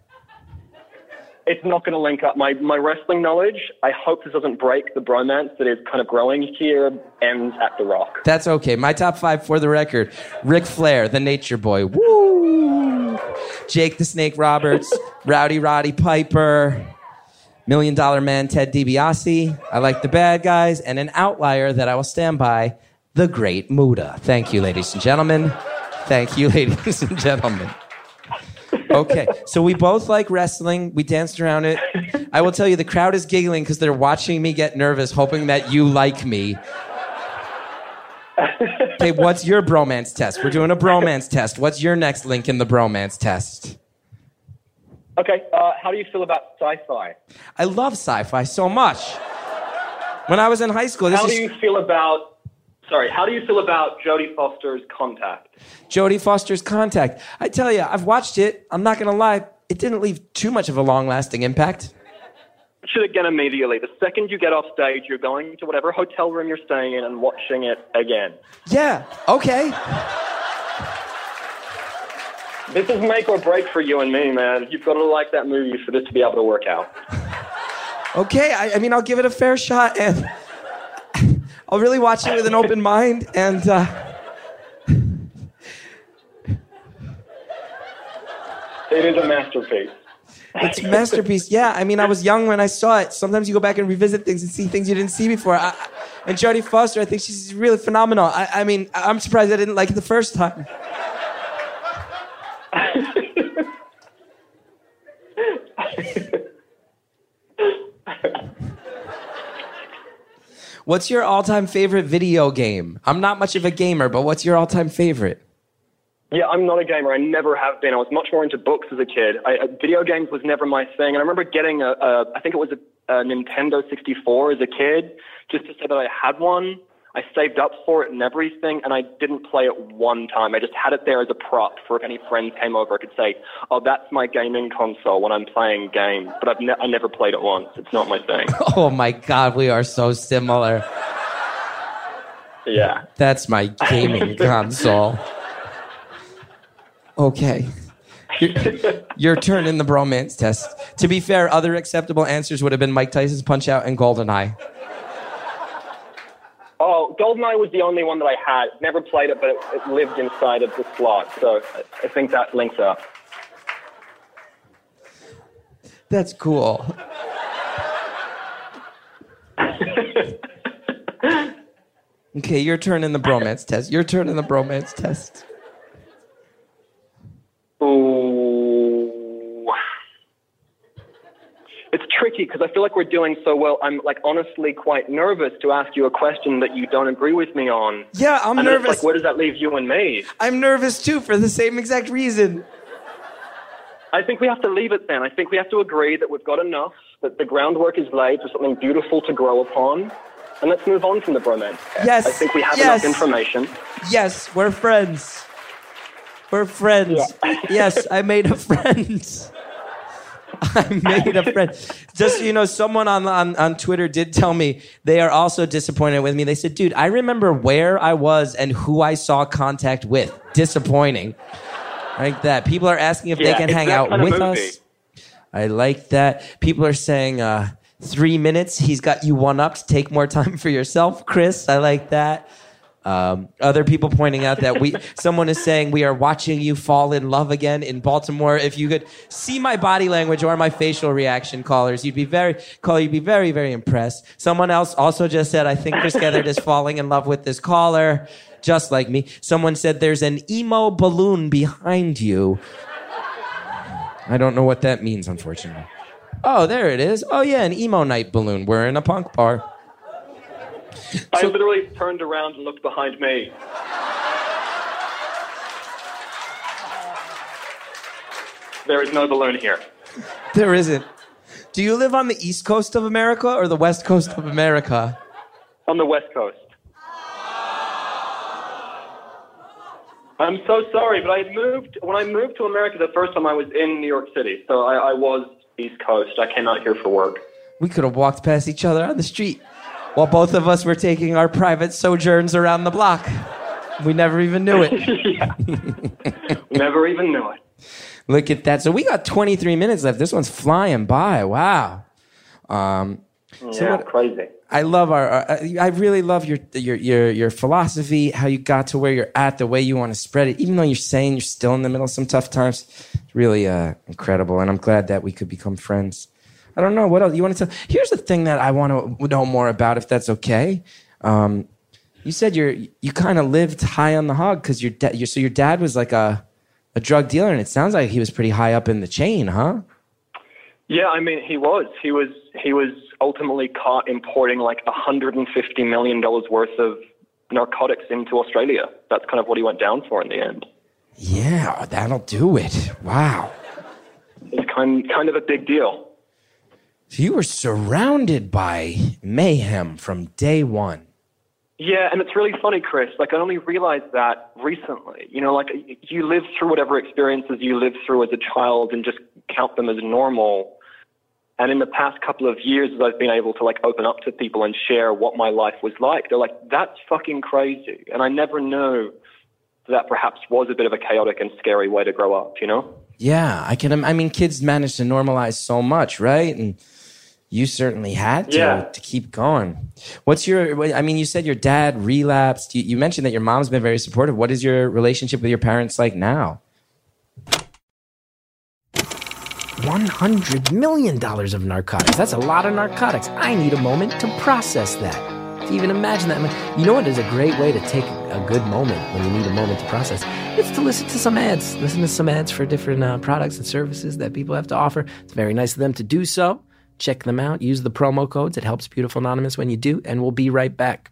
It's not going to link up. My my wrestling knowledge. I hope this doesn't break the bromance that is kind of growing here. Ends at The Rock. That's okay. My top five for the record: Ric Flair, the Nature Boy. Woo! Jake the Snake Roberts, (laughs) Rowdy Roddy Piper, Million Dollar Man Ted DiBiase. I like the bad guys, and an outlier that I will stand by: the Great Muta. Thank you, ladies and gentlemen. Thank you, (laughs) ladies and gentlemen. Okay, so we both like wrestling. We danced around it. I will tell you, the crowd is giggling because they're watching me get nervous, hoping that you like me. Okay, what's your bromance test? We're doing a bromance test. What's your next link in the bromance test? Okay. Uh, how do you feel about sci-fi? I love sci-fi so much. When I was in high school, this How is do you feel about? Sorry. How do you feel about Jodie Foster's Contact? Jodie Foster's Contact. I tell you, I've watched it. I'm not gonna lie, it didn't leave too much of a long-lasting impact. Watch it again immediately. The second you get off stage, you're going to whatever hotel room you're staying in and watching it again. Yeah. Okay. This is make or break for you and me, man. You've got to like that movie for this to be able to work out. Okay. I, I mean, I'll give it a fair shot, and I'll really watch it with an open mind. And uh, It is a masterpiece. It's a masterpiece. Yeah, I mean, I was young when I saw it. Sometimes you go back and revisit things and see things you didn't see before. I, And Jodie Foster, I think she's really phenomenal. I, I mean, I'm surprised I didn't like it the first time. (laughs) What's your all-time favorite video game? I'm not much of a gamer, but what's your all-time favorite? Yeah, I'm not a gamer. I never have been. I was much more into books as a kid. I, uh, video games was never my thing. And I remember getting a, a I think it was a, a Nintendo 64 as a kid, just to say that I had one. I saved up for it and everything, and I didn't play it one time. I just had it there as a prop for if any friends came over, I could say, "Oh, that's my gaming console when I'm playing games." But I've ne- I never played it once. It's not my thing. (laughs) Oh my god, we are so similar. Yeah. That's my gaming (laughs) console. Okay. Your, your turn in the bromance test. To be fair, other acceptable answers would have been Mike Tyson's Punch Out and Goldeneye. Oh, Goldeneye was the only one that I had. Never played it, but it, it lived inside of the slot, so I, think that links up. That's cool. (laughs) Okay, your turn in the bromance test. Your turn in the bromance test. Ooh. It's tricky because I feel like we're doing so well. I'm like honestly quite nervous to ask you a question that you don't agree with me on. Yeah, I'm and nervous. like, where does that leave you and me? I'm nervous too for the same exact reason. I think we have to leave it then. I think we have to agree that we've got enough, that the groundwork is laid for something beautiful to grow upon, and let's move on from the bromance. Yes, I think we have yes. enough information. Yes, we're friends. We're friends. (laughs) yes, I made a friend. (laughs) I made a friend. Just you know, someone on, on on Twitter did tell me they are also disappointed with me. They said, "Dude, I remember where I was and who I saw contact with. Disappointing." Like that. People are asking if they can hang out with us. I like that. People are saying uh, three minutes. He's got you one up to take more time for yourself, Chris. I like that. Um, other people pointing out that we, (laughs) someone is saying we are watching you fall in love again in Baltimore. If you could see my body language or my facial reaction, callers, you'd be very, call, you'd be very, very impressed. Someone else also just said, I think Chris Gethard is falling in love with this caller, just like me. Someone said there's an emo balloon behind you. I don't know what that means, unfortunately. Oh, there it is. Oh yeah, an emo night balloon. We're in a punk bar. I literally turned around and looked behind me. There is no balloon here. There isn't. Do you live on the east coast of America or the west coast of America? On the West Coast. I'm so sorry, but I moved when I moved to America the first time I was in New York City. So I, I was East Coast. I came out here for work. We could have walked past each other on the street while both of us were taking our private sojourns around the block. We never even knew it. (laughs) Never even knew it. Look at that. So we got 23 minutes left. This one's flying by. Wow. Um, So yeah, what- crazy. I love our. Uh, I really love your your your your philosophy. How you got to where you're at, the way you want to spread it. Even though you're saying you're still in the middle of some tough times, it's really uh, incredible. And I'm glad that we could become friends. I don't know what else you want to tell. Here's the thing that I want to know more about, if that's okay. Um, you said you're you kind of lived high on the hog because your dad. So your dad was like a a drug dealer, and it sounds like he was pretty high up in the chain, huh? Yeah, I mean, he was. He was. He was ultimately caught importing like 150 million dollars worth of narcotics into Australia. That's kind of what he went down for in the end. Yeah, that'll do it. Wow. It's kind kind of a big deal. So you were surrounded by mayhem from day one. Yeah, and it's really funny, Chris. Like I only realized that recently. You know, like you live through whatever experiences you live through as a child and just count them as normal. And in the past couple of years, as I've been able to like open up to people and share what my life was like, they're like, "That's fucking crazy," and I never knew that perhaps was a bit of a chaotic and scary way to grow up. You know? Yeah, I can. I mean, kids manage to normalize so much, right? And you certainly had to Yeah. to keep going. What's your? I mean, you said your dad relapsed. You, you mentioned that your mom's been very supportive. What is your relationship with your parents like now? $100 million of narcotics. That's a lot of narcotics. I need a moment to process that. to even imagine that. I you know what is a great way to take a good moment when you need a moment to process? It's to listen to some ads. Listen to some ads for different uh, products and services that people have to offer. It's very nice of them to do so. Check them out. Use the promo codes. It helps Beautiful Anonymous when you do, and we'll be right back.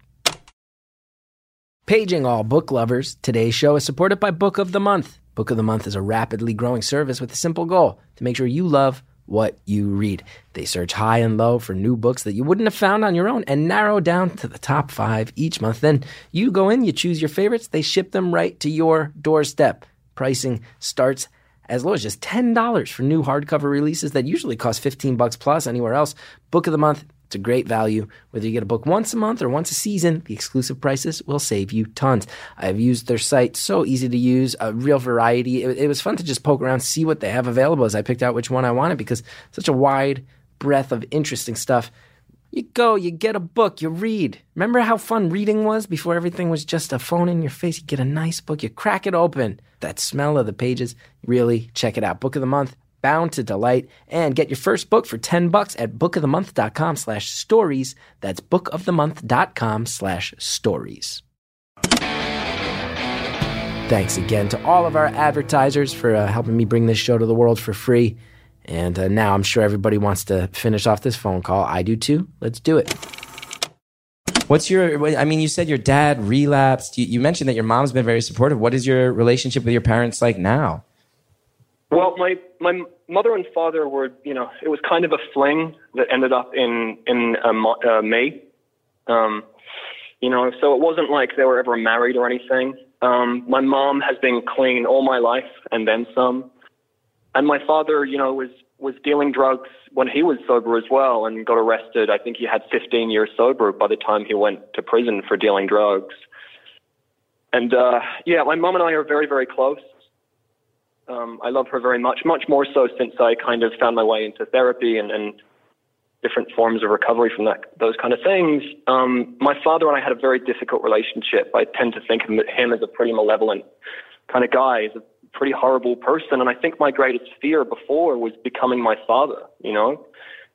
Paging all book lovers, today's show is supported by Book of the Month. Book of the Month is a rapidly growing service with a simple goal to make sure you love what you read. They search high and low for new books that you wouldn't have found on your own and narrow down to the top five each month. Then you go in, you choose your favorites, they ship them right to your doorstep. Pricing starts as low as just $10 for new hardcover releases that usually cost 15 bucks plus anywhere else. Book of the month, it's a great value. Whether you get a book once a month or once a season, the exclusive prices will save you tons. I've used their site, so easy to use, a real variety. It, it was fun to just poke around, see what they have available as I picked out which one I wanted because such a wide breadth of interesting stuff. You go, you get a book, you read. Remember how fun reading was before everything was just a phone in your face? You get a nice book, you crack it open. That smell of the pages, really check it out. Book of the month, bound to delight. And get your first book for 10 bucks at bookofthemonth.com slash stories. That's bookofthemonth.com slash stories. Thanks again to all of our advertisers for uh, helping me bring this show to the world for free. And uh, now I'm sure everybody wants to finish off this phone call. I do too. Let's do it. What's your? I mean, you said your dad relapsed. You, you mentioned that your mom's been very supportive. What is your relationship with your parents like now? Well, my my mother and father were, you know, it was kind of a fling that ended up in in uh, Mo- uh, May. Um, you know, so it wasn't like they were ever married or anything. Um, my mom has been clean all my life and then some. And my father, you know, was was dealing drugs when he was sober as well and got arrested. I think he had 15 years sober by the time he went to prison for dealing drugs. And uh, yeah, my mom and I are very, very close. Um, I love her very much, much more so since I kind of found my way into therapy and, and different forms of recovery from that, those kind of things. Um, my father and I had a very difficult relationship. I tend to think of him as a pretty malevolent kind of guy. He's a pretty horrible person. And I think my greatest fear before was becoming my father, you know?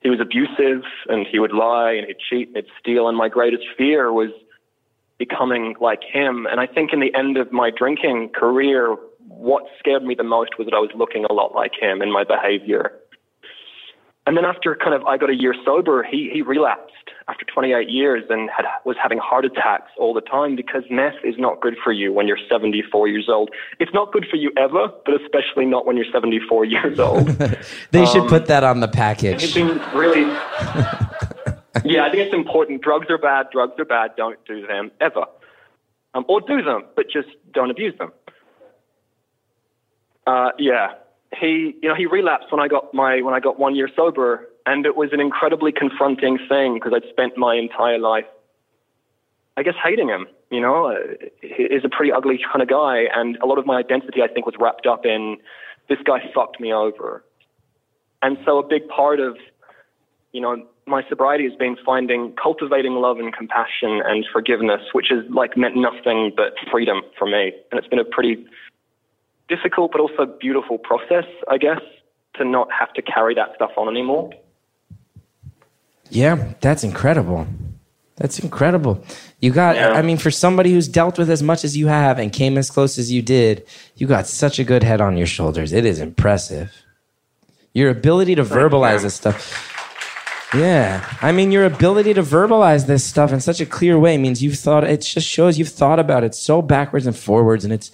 He was abusive and he would lie and he'd cheat and he'd steal. And my greatest fear was becoming like him. And I think in the end of my drinking career, what scared me the most was that I was looking a lot like him in my behavior. And then after kind of I got a year sober, he, he relapsed after 28 years and had, was having heart attacks all the time because meth is not good for you when you're 74 years old. It's not good for you ever, but especially not when you're 74 years (laughs) old. they should put that on the package. It's been really. (laughs) yeah, I think it's important. Drugs are bad. Drugs are bad. Don't do them ever. Um, or do them, but just don't abuse them. Uh, yeah, he, you know, he relapsed when I got my when I got one year sober, and it was an incredibly confronting thing because I'd spent my entire life, I guess, hating him. You know, he's a pretty ugly kind of guy, and a lot of my identity, I think, was wrapped up in this guy fucked me over. And so, a big part of, you know, my sobriety has been finding, cultivating love and compassion and forgiveness, which has like meant nothing but freedom for me, and it's been a pretty difficult but also beautiful process, I guess, to not have to carry that stuff on anymore. Yeah, that's incredible. That's incredible. You got, yeah. I mean, for somebody who's dealt with as much as you have and came as close as you did, you got such a good head on your shoulders. It is impressive. Your ability to verbalize this stuff. Yeah. I mean, your ability to verbalize this stuff in such a clear way means you've thought, it just shows you've thought about it so backwards and forwards and it's,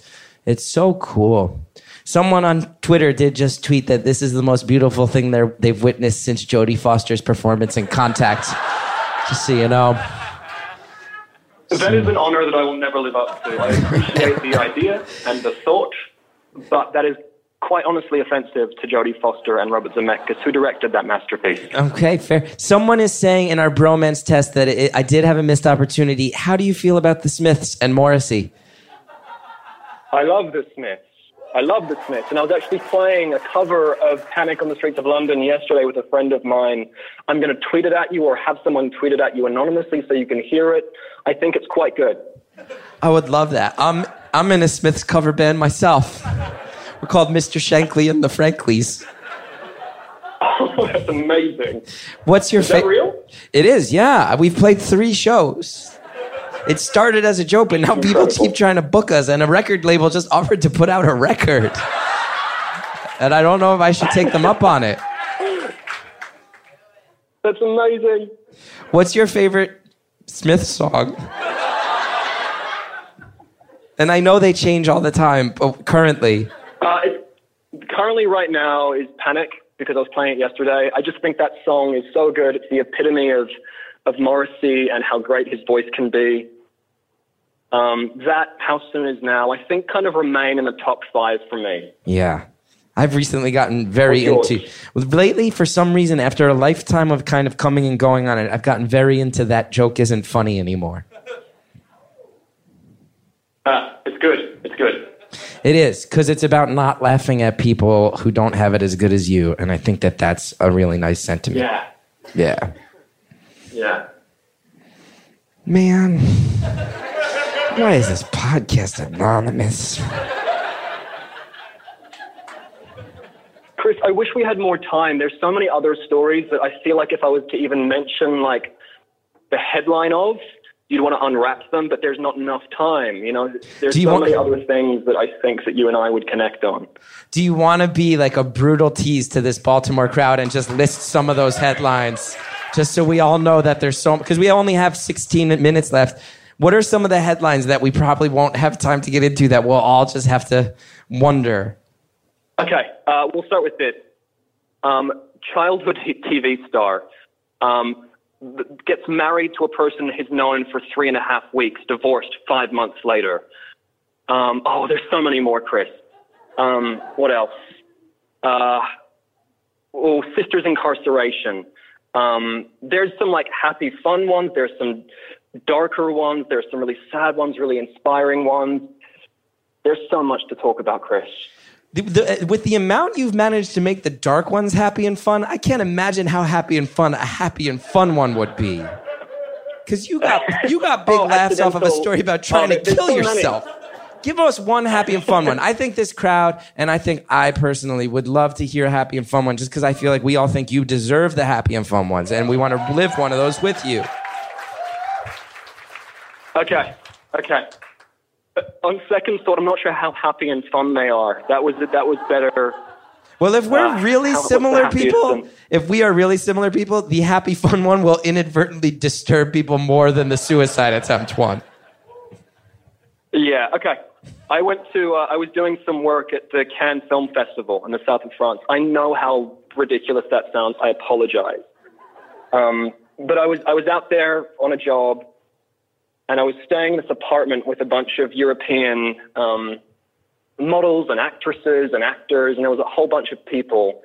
it's so cool. Someone on Twitter did just tweet that this is the most beautiful thing they've witnessed since Jodie Foster's performance in Contact. (laughs) just so you know. That is an honor that I will never live up to. I appreciate the idea and the thought, but that is quite honestly offensive to Jodie Foster and Robert Zemeckis, who directed that masterpiece. Okay, fair. Someone is saying in our bromance test that it, I did have a missed opportunity. How do you feel about the Smiths and Morrissey? I love the Smiths. I love the Smiths. And I was actually playing a cover of Panic on the Streets of London yesterday with a friend of mine. I'm going to tweet it at you or have someone tweet it at you anonymously so you can hear it. I think it's quite good. I would love that. I'm, I'm in a Smiths cover band myself. We're called Mr. Shankly and the Franklies. Oh, (laughs) that's amazing. What's your favorite? real? It is, yeah. We've played three shows. It started as a joke, but now people keep trying to book us, and a record label just offered to put out a record. And I don't know if I should take them up on it. That's amazing. What's your favorite Smith song? And I know they change all the time, but currently, Uh, currently, right now, is Panic because I was playing it yesterday. I just think that song is so good. It's the epitome of, of Morrissey and how great his voice can be. Um, that, How Soon Is Now, I think kind of remain in the top five for me. yeah. I've recently gotten very into lately for some reason after a lifetime of kind of coming and going on it, I've gotten very into that joke isn't funny anymore. Uh, it's good. It's good. It is because it's about not laughing at people who don't have it as good as you, and I think that that's a really nice sentiment. Yeah. Yeah. Yeah. Man, (laughs) why is this podcast anonymous? Chris, I wish we had more time. There's so many other stories that I feel like if I was to even mention like the headline of, you'd want to unwrap them, but there's not enough time. You know, there's Do you so want- many other things that I think that you and I would connect on. Do you want to be like a brutal tease to this Baltimore crowd and just list some of those headlines, just so we all know that there's so because we only have 16 minutes left. What are some of the headlines that we probably won't have time to get into that we'll all just have to wonder? Okay, uh, we'll start with this. Um, childhood TV star um, gets married to a person he's known for three and a half weeks, divorced five months later. Um, oh, there's so many more, Chris. Um, what else? Uh, oh, sisters incarceration. Um, there's some like happy, fun ones. There's some darker ones. There's some really sad ones, really inspiring ones. There's so much to talk about, Chris. The, the, with the amount you've managed to make the dark ones happy and fun, I can't imagine how happy and fun a happy and fun one would be. Because you got (laughs) you got big Oh, laughs off of a story about trying Oh, to kill so many. yourself. Give us one happy and fun one. I think this crowd, and I think I personally would love to hear a happy and fun one, just because I feel like we all think you deserve the happy and fun ones, and we want to live one of those with you. Okay, okay. Uh, On second thought, I'm not sure how happy and fun they are. That was that was better. Well, if we're Ah, really similar people, if we are really similar people, the happy fun one will inadvertently disturb people more than the suicide attempt one. Yeah. Okay. I went to. Uh, I was doing some work at the Cannes Film Festival in the south of France. I know how ridiculous that sounds. I apologize. Um, but I was I was out there on a job, and I was staying in this apartment with a bunch of European um, models and actresses and actors, and there was a whole bunch of people.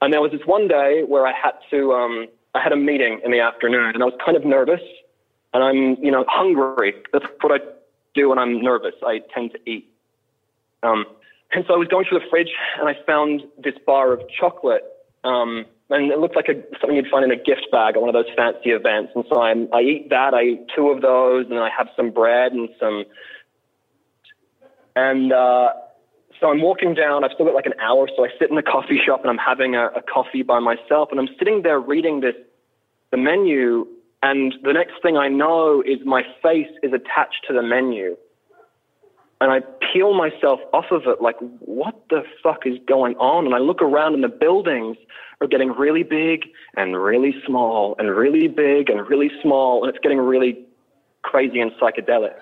And there was this one day where I had to. Um, I had a meeting in the afternoon, and I was kind of nervous, and I'm you know hungry. That's what I do when I'm nervous. I tend to eat. Um, and so I was going through the fridge and I found this bar of chocolate. Um, and it looked like a, something you'd find in a gift bag at one of those fancy events. And so I, I eat that. I eat two of those and I have some bread and some. And uh, so I'm walking down. I've still got like an hour. So I sit in the coffee shop and I'm having a, a coffee by myself. And I'm sitting there reading this, the menu. And the next thing I know is my face is attached to the menu and I peel myself off of it like, what the fuck is going on? And I look around and the buildings are getting really big and really small and really big and really small, and it's getting really crazy and psychedelic.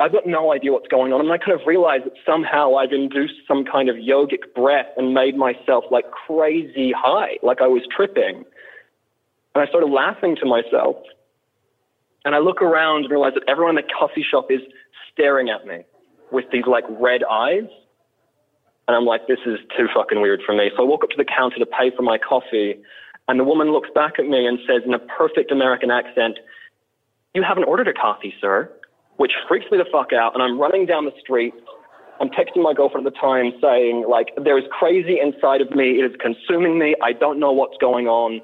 I've got no idea what's going on. And I kind of realized that somehow I've induced some kind of yogic breath and made myself like crazy high, like I was tripping. And I started laughing to myself. And I look around and realize that everyone in the coffee shop is staring at me with these like red eyes. And I'm like, this is too fucking weird for me. So I walk up to the counter to pay for my coffee. And the woman looks back at me and says in a perfect American accent, You haven't ordered a coffee, sir. Which freaks me the fuck out. And I'm running down the street. I'm texting my girlfriend at the time saying, like, there is crazy inside of me. It is consuming me. I don't know what's going on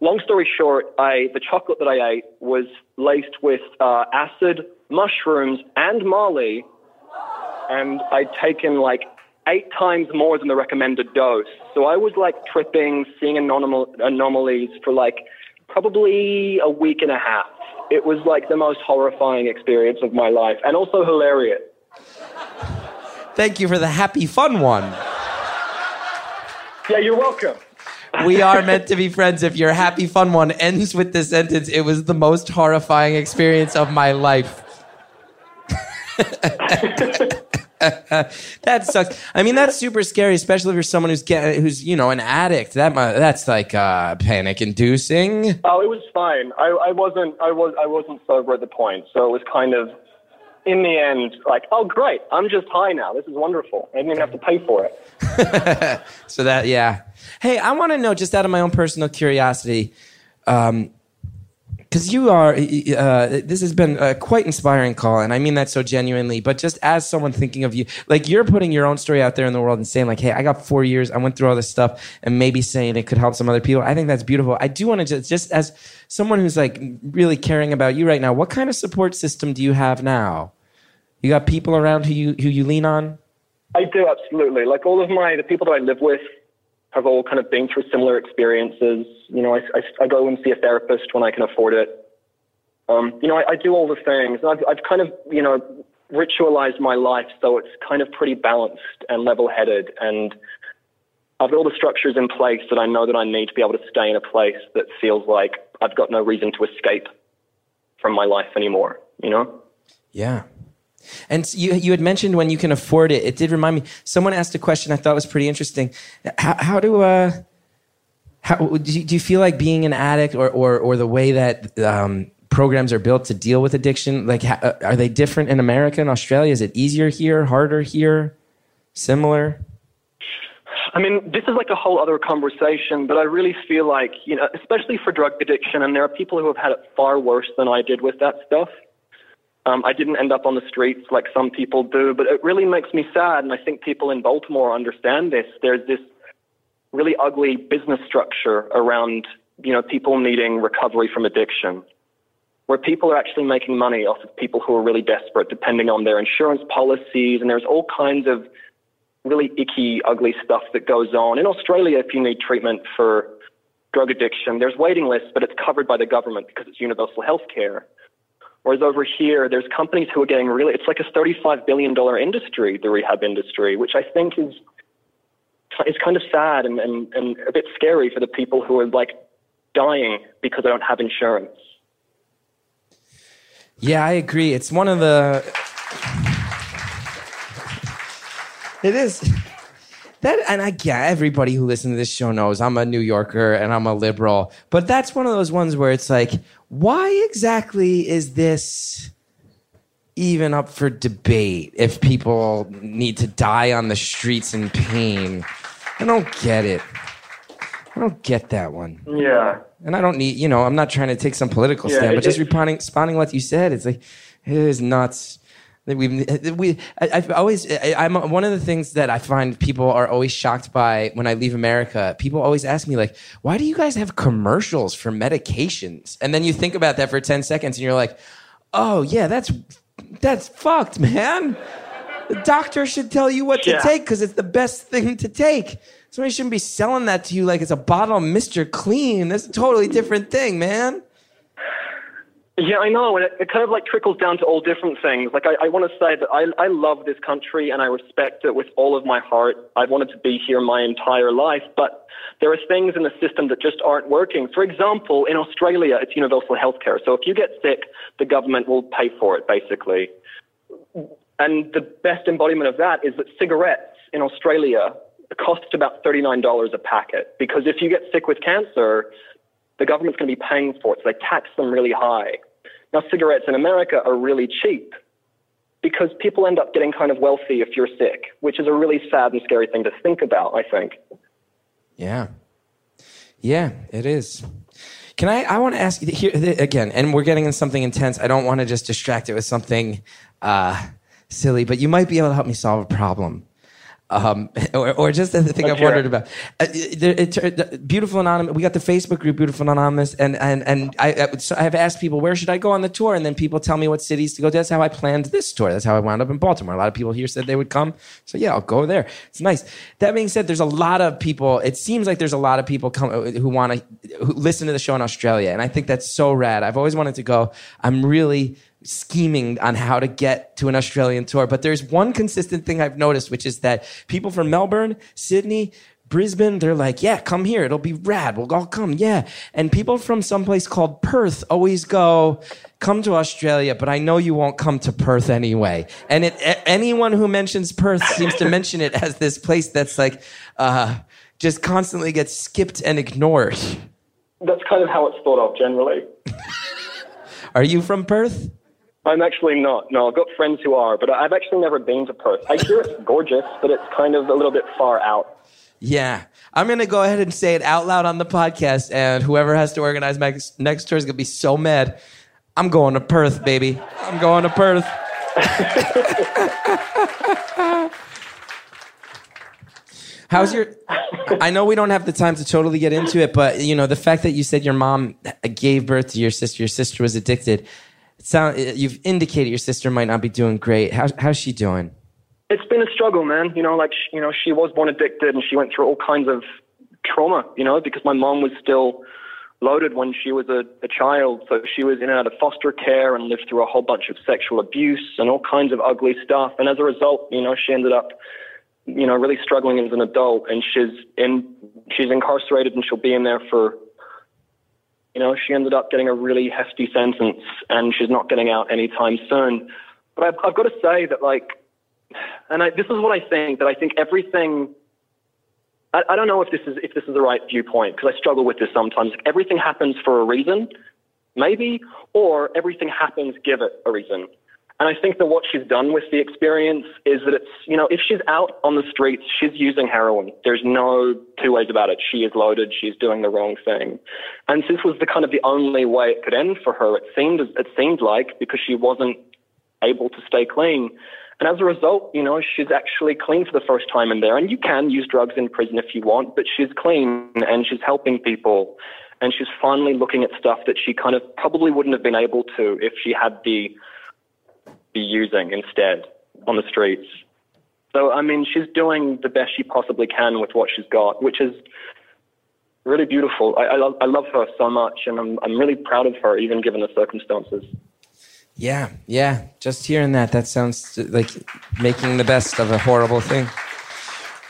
long story short, I the chocolate that I ate was laced with uh, acid, mushrooms, and Molly, and I'd taken like eight times more than the recommended dose. So I was like tripping, seeing anomal- anomalies for like probably a week and a half. it was like the most horrifying experience of my life and also hilarious. Thank you for the happy, fun one. Yeah, you're welcome. We are meant to be friends. If your happy, fun one ends with the sentence, it was the most horrifying experience of my life. (laughs) that sucks. I mean, that's super scary, especially if you're someone who's get, who's you know an addict. That that's like uh, panic inducing. Oh, it was fine. I, I wasn't. I was. I wasn't sober at the point, so it was kind of. In the end, like, oh great, I'm just high now. This is wonderful. I didn't even have to pay for it. (laughs) So that yeah. Hey, I want to know just out of my own personal curiosity, because you are. Uh, this has been a quite inspiring call, and I mean that so genuinely. But just as someone thinking of you, like you're putting your own story out there in the world and saying like, "Hey, I got four years. I went through all this stuff," and maybe saying it could help some other people. I think that's beautiful. I do want to just, just as someone who's like really caring about you right now, what kind of support system do you have now? You got people around who you who you lean on. I do absolutely. Like all of my the people that I live with have all kind of been through similar experiences. You know, I, I, I go and see a therapist when I can afford it. Um, you know, I, I do all the things. I've, I've kind of you know ritualized my life so it's kind of pretty balanced and level-headed, and I've got all the structures in place that I know that I need to be able to stay in a place that feels like I've got no reason to escape from my life anymore. You know. Yeah. And you, you had mentioned when you can afford it. It did remind me. Someone asked a question I thought was pretty interesting. How, how do uh, how do you, do you feel like being an addict, or or or the way that um, programs are built to deal with addiction? Like, ha, uh, are they different in America and Australia? Is it easier here, harder here, similar? I mean, this is like a whole other conversation, but I really feel like, you know, especially for drug addiction, and there are people who have had it far worse than I did with that stuff. Um, I didn't end up on the streets like some people do, but it really makes me sad, and I think people in Baltimore understand this. There's this really ugly business structure around, you know, people needing recovery from addiction, where people are actually making money off of people who are really desperate, depending on their insurance policies, and there's all kinds of really icky, ugly stuff that goes on. In Australia, if you need treatment for drug addiction, there's waiting lists, but it's covered by the government because it's universal health care. Whereas over here, there's companies who are getting really, it's like a $35 billion industry, the rehab industry, which I think is, is kind of sad and, and, and a bit scary for the people who are like dying because they don't have insurance. Yeah, I agree. It's one of the. It is. That and I yeah, everybody who listens to this show knows I'm a New Yorker and I'm a liberal. But that's one of those ones where it's like, why exactly is this even up for debate if people need to die on the streets in pain? I don't get it. I don't get that one. Yeah. And I don't need, you know, I'm not trying to take some political Yeah, stand, but just responding, responding what you said, it's like, it is nuts. That We, we, I, I've always, I, I'm one of the things that I find people are always shocked by when I leave America. People always ask me, like, why do you guys have commercials for medications? And then you think about that for 10 seconds and you're like, oh, yeah, that's, that's fucked, man. The doctor should tell you what to Yeah. take because it's the best thing to take. Somebody shouldn't be selling that to you like it's a bottle of Mr. Clean. That's a totally different thing, man. Yeah, I know, and it, it kind of like trickles down to all different things. Like, I, I want to say that I, I love this country and I respect it with all of my heart. I've wanted to be here my entire life, but there are things in the system that just aren't working. For example, in Australia, it's universal healthcare. So if you get sick, the government will pay for it, basically. And the best embodiment of that is that cigarettes in Australia cost about $39 a packet because if you get sick with cancer, the government's going to be paying for it, so they tax them really high. Now, cigarettes in America are really cheap because people end up getting kind of wealthy if you're sick, which is a really sad and scary thing to think about, I think. Yeah. Yeah, it is. Can I? I want to ask you here again, and we're getting into something intense. I don't want to just distract it with something uh, silly, but you might be able to help me solve a problem. Um, (laughs) or, or just the thing I've wondered about. Uh, it, it, Beautiful Anonymous. We got the Facebook group Beautiful Anonymous, and and and I, I, so I have asked people where should I go on the tour, and then people tell me what cities to go to. That's how I planned this tour. That's how I wound up in Baltimore. A lot of people here said they would come, so yeah, I'll go there. It's nice. That being said, there's a lot of people. It seems like there's a lot of people come who want to listen to the show in Australia, and I think that's so rad. I've always wanted to go. I'm really scheming on how to get to an Australian tour, but there's one consistent thing I've noticed, which is that people from Melbourne, Sydney, Brisbane, they're like, yeah, come here. It'll be rad. We'll all come. Yeah. And people from someplace called Perth always go, come to Australia, but I know you won't come to Perth anyway. And it, anyone who mentions Perth seems to mention it as this place that's like, uh, just constantly gets skipped and ignored. That's kind of how it's thought of generally. (laughs) Are you from Perth? I'm actually not. No, I've got friends who are, but I've actually never been to Perth. I hear it's gorgeous, but it's kind of a little bit far out. Yeah. I'm going to go ahead and say it out loud on the podcast, and whoever has to organize my next, tour is going to be so mad. I'm going to Perth, baby. I'm going to Perth. (laughs) How's your? I know we don't have the time to totally get into it, but you know the fact that you said your mom gave birth to your sister, your sister was addicted. Sound uh, you've indicated your sister might not be doing great. How, how's she doing? It's been a struggle, man. You know, like you know, she was born addicted, and she went through all kinds of trauma. You know, because my mom was still loaded when she was a, a child, so she was in and out of foster care and lived through a whole bunch of sexual abuse and all kinds of ugly stuff. And as a result, you know, she ended up, you know, really struggling as an adult, and she's in she's incarcerated, and she'll be in there for. You know, she ended up getting a really hefty sentence, and she's not getting out anytime soon. But I've, I've got to say that, like, and I, this is what I think that I think everything. I, I don't know if this is if this is the right viewpoint because I struggle with this sometimes. Everything happens for a reason, maybe, or everything happens give it a reason. And I think that what she's done with the experience is that it's you know if she's out on the streets, she's using heroin. There's no two ways about it. She is loaded. She's doing the wrong thing. And this was the kind of the only way it could end for her. It seemed it seemed like because she wasn't able to stay clean. And as a result, you know, she's actually clean for the first time in there. And you can use drugs in prison if you want, but she's clean and she's helping people. And she's finally looking at stuff that she kind of probably wouldn't have been able to if she had the be using instead on the streets. So, I mean, she's doing the best she possibly can with what she's got, which is really beautiful. I, I, love, I love her so much, and I'm, I'm really proud of her, even given the circumstances. Yeah, yeah. Just hearing that, that sounds like making the best of a horrible thing.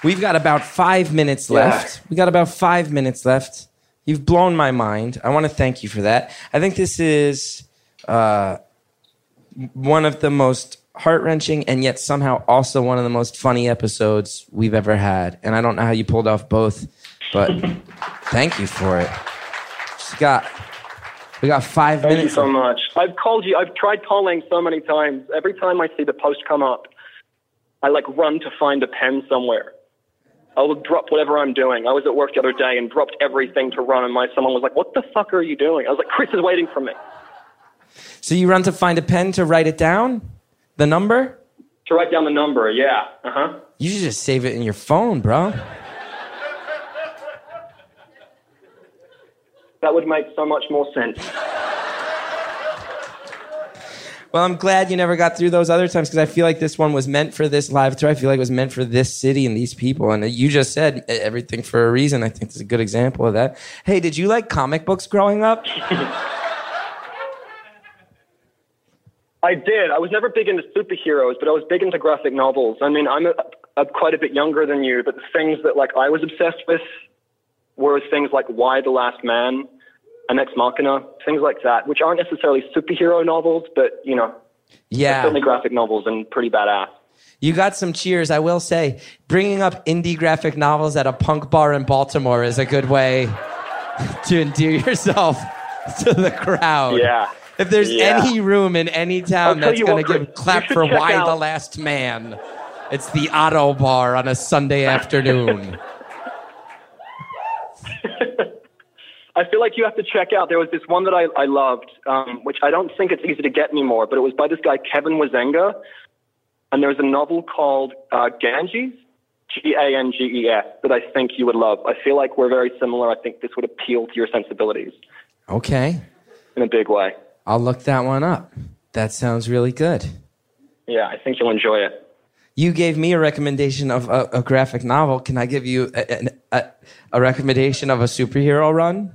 We've got about five minutes left. We got about five minutes left. You've blown my mind. I want to thank you for that. I think this is uh, one of the most heart wrenching and yet somehow also one of the most funny episodes we've ever had. And I don't know how you pulled off both, but (laughs) thank you for it. Scott, we got five Thank you minutes. so much. I've called you. I've tried calling so many times. Every time I see the post come up, I like run to find a pen somewhere. I will drop whatever I'm doing. I was at work the other day and dropped everything to run, and my someone was like, "What the fuck are you doing?" I was like, "Chris is waiting for me So you run to find a pen to write it down? The number? to write down the number." Yeah. Uh huh. You should just save it in your phone, bro. That would make so much more sense. Well, I'm glad you never got through those other times because I feel like this one was meant for this live tour. I feel like it was meant for this city and these people. And you just said everything for a reason. I think it's a good example of that. Hey, did you like comic books growing up? (laughs) I did. I was never big into superheroes, but I was big into graphic novels. I mean, I'm a, a, quite a bit younger than you, but the things that like I was obsessed with were things like Y the Last Man and Ex Machina, things like that, which aren't necessarily superhero novels, but you know, Yeah. certainly graphic novels and pretty badass. You got some cheers, I will say. Bringing up indie graphic novels at a punk bar in Baltimore is a good way (laughs) to endear yourself (laughs) to the crowd. Yeah. If there's Yeah. any room in any town that's going to give clap for Y the Last Man, it's the Ottobar on a Sunday (laughs) afternoon. I feel like you have to check out. There was this one that I, I loved, um, which I don't think it's easy to get anymore, but it was by this guy, Kevin Huizenga. And there's a novel called uh, Ganges, G A N G E S, that I think you would love. I feel like we're very similar. I think this would appeal to your sensibilities Okay. in a big way. I'll look that one up. That sounds really good. Yeah, I think you'll enjoy it. You gave me a recommendation of a, a graphic novel. Can I give you a, a, a recommendation of a superhero run?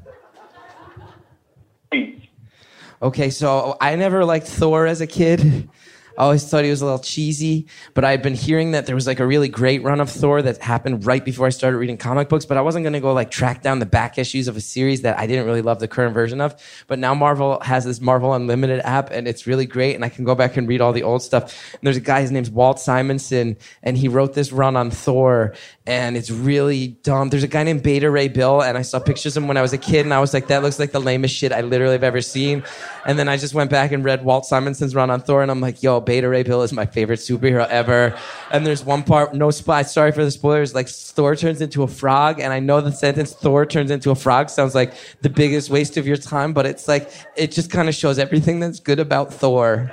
Okay, so I never liked Thor as a kid. I always thought he was a little cheesy, but I had been hearing that there was like a really great run of Thor that happened right before I started reading comic books, but I wasn't going to go like track down the back issues of a series that I didn't really love the current version of. But now Marvel has this Marvel Unlimited app and it's really great and I can go back and read all the old stuff. And there's a guy, his name's Walt Simonson, and he wrote this run on Thor and it's really dumb. There's a guy named Beta Ray Bill and I saw pictures of him when I was a kid and I was like, that looks like the lamest shit I literally have ever seen. And then I just went back and read Walt Simonson's run on Thor and I'm like, yo, Beta Ray Bill is my favorite superhero ever. And there's one part, no spy, sorry for the spoilers, like Thor turns into a frog. And I know the sentence Thor turns into a frog sounds like the biggest waste of your time, but it's like, it just kind of shows everything that's good about Thor.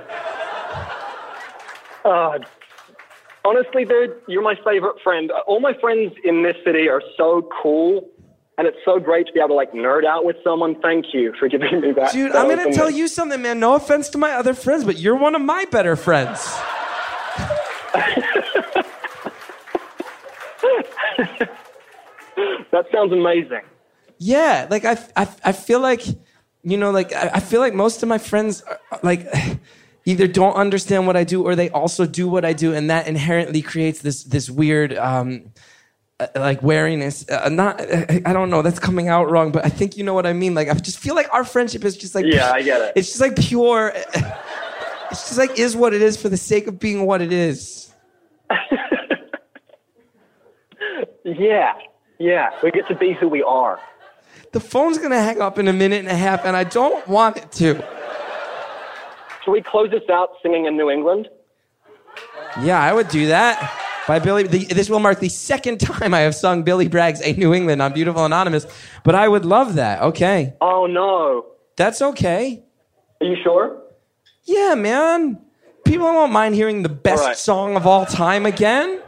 Uh, honestly, dude, you're my favorite friend. All my friends in this city are so cool, and it's so great to be able to like nerd out with someone. Thank you for giving me that. Dude, that I'm going to openness. tell you something, man. No offense to my other friends, but you're one of my better friends. (laughs) That sounds amazing. Yeah, like I, I, I feel like, you know, like I, I feel like most of my friends, are, like, (sighs) either don't understand what I do or they also do what I do, and that inherently creates this this weird, um, uh, like wariness. Uh, not, I don't know. That's coming out wrong, but I think you know what I mean. Like I just feel like our friendship is just like, Yeah, I get it. It's just like pure. It's just like is what it is for the sake of being what it is. (laughs) Yeah, yeah. We get to be who we are. The phone's gonna hang up in a minute and a half, and I don't want it to. Should we close this out singing in New England? Yeah, I would do that. By Billy, the, this will mark the second time I have sung Billy Bragg's "A New England" on Beautiful Anonymous, but I would love that. Okay, Oh no. that's okay. Are you sure? Yeah, man. People won't mind hearing the best right. song of all time again.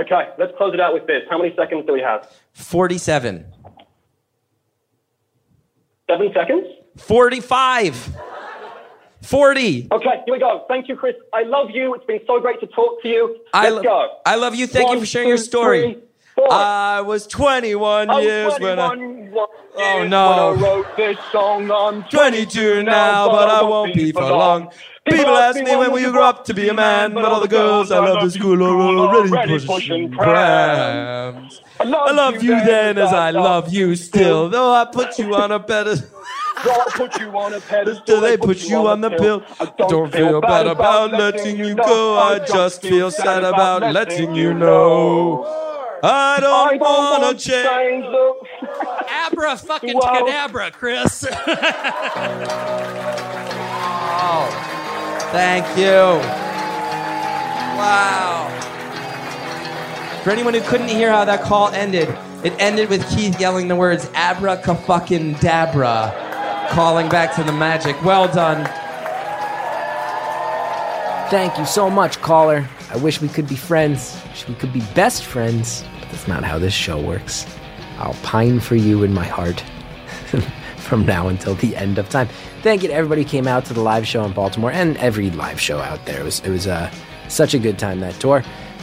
Okay, let's close it out with this. How many seconds do we have? Forty-seven. Seven seconds? 45. 40. Okay, here we go. Thank you, Chris. I love you. It's been so great to talk to you. I Let's lo- go. I love you. Thank you for sharing your story. three, four. I was 21 I was years when I. 21 Oh, no. When I wrote this song. I'm 22 now, but I won't be for long. People ask me when will you grow up to be a man, but all the girls I love in school are already pushing prams. I love, I love you then as I love you still, though I put you on a pedestal. (laughs) So put you on a pedestal. Do they put you on the pill? I don't feel bad about letting you go. I just feel sad about letting you know. I I don't don't wanna want to change. change. Abra fucking Wow. cadabra, Chris. (laughs) Thank you. Wow. For anyone who couldn't hear how that call ended, it ended with Keith yelling the words abracaffucking-dabra, calling back to the magic. Well done. Thank you so much, caller. I wish we could be friends. Wish we could be best friends, but that's not how this show works. I'll pine for you in my heart (laughs) from now until the end of time. Thank you to everybody who came out to the live show in Baltimore and every live show out there. It was it was uh, such a good time that tour.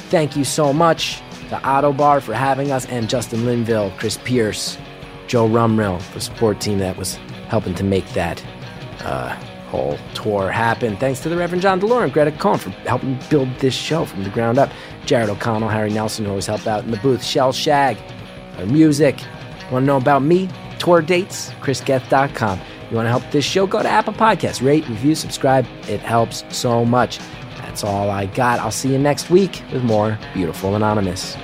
Thank you so much to Ottobar for having us and Justin Linville, Chris Pierce, Joe Rumrill, the support team that was helping to make that uh, whole tour happen. Thanks to the Reverend John DeLore and Greta Cohn for helping build this show from the ground up. Jared O'Connell, Harry Nelson, who always help out in the booth. Shellshag, our music. Want to know about me? Tour dates? ChrisGeth.com. You want to help this show? Go to Apple Podcasts. Rate, review, subscribe. It helps so much. That's all I got. I'll see you next week with more Beautiful Anonymous.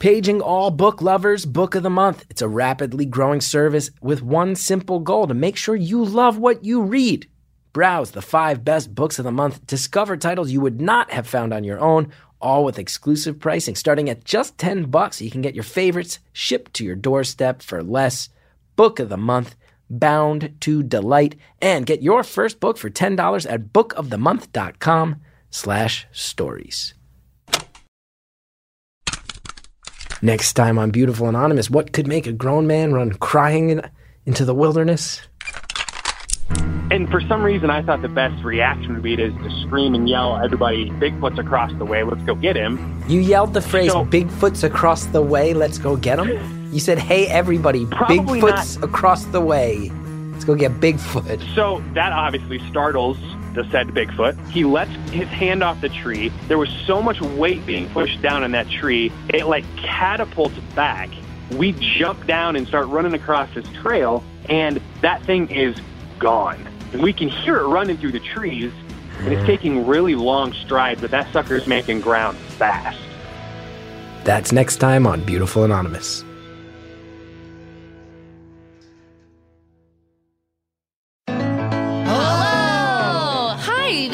Paging all book lovers, Book of the Month. It's a rapidly growing service with one simple goal to make sure you love what you read. Browse the five best books of the month, discover titles you would not have found on your own, all with exclusive pricing. Starting at just 10 bucks, you can get your favorites shipped to your doorstep for less. Book of the Month, bound to delight, and get your first book for $10 at bookofthemonth.com slash stories. Next time on Beautiful Anonymous, what could make a grown man run crying in, into the wilderness. And for some reason, I thought the best reaction would be to, to scream and yell, "Everybody, Bigfoot's across the way! Let's go get him!" You yelled the phrase So- "Bigfoot's across the way, let's go get him." You said, "Hey, everybody, Bigfoot's across the way, let's go get Bigfoot." So that obviously startles the said Bigfoot. He lets his hand off the tree. There was so much weight being pushed down in that tree, it like catapults back. We jump down and start running across this trail, and that thing is gone. And we can hear it running through the trees, and it's taking really long strides, but that sucker's making ground fast. That's next time on Beautiful Anonymous.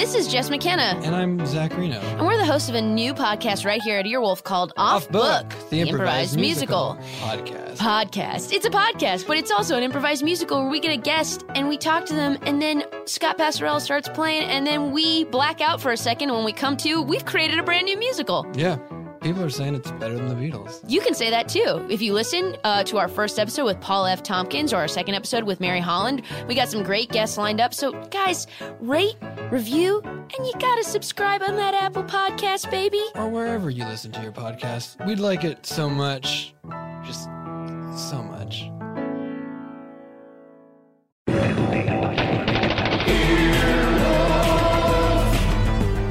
This is Jess McKenna, And I'm Zach Reino. and we're the host of a new podcast right here at Earwolf called Off, Book, the improvised, musical, podcast. podcast. It's a podcast, but it's also an improvised musical where we get a guest and we talk to them, and then Scott Passarella starts playing, and then we black out for a second. And when we come to, we've created a brand new musical. yeah, people are saying it's better than the Beatles. You can say that too. If you listen uh, to our first episode with Paul F. Tompkins or our second episode with Mary Holland, we got some great guests lined up. So, guys, rate, review, and you gotta subscribe on that Apple Podcast, baby. Or wherever you listen to your podcast. We'd like it so much. Just so much.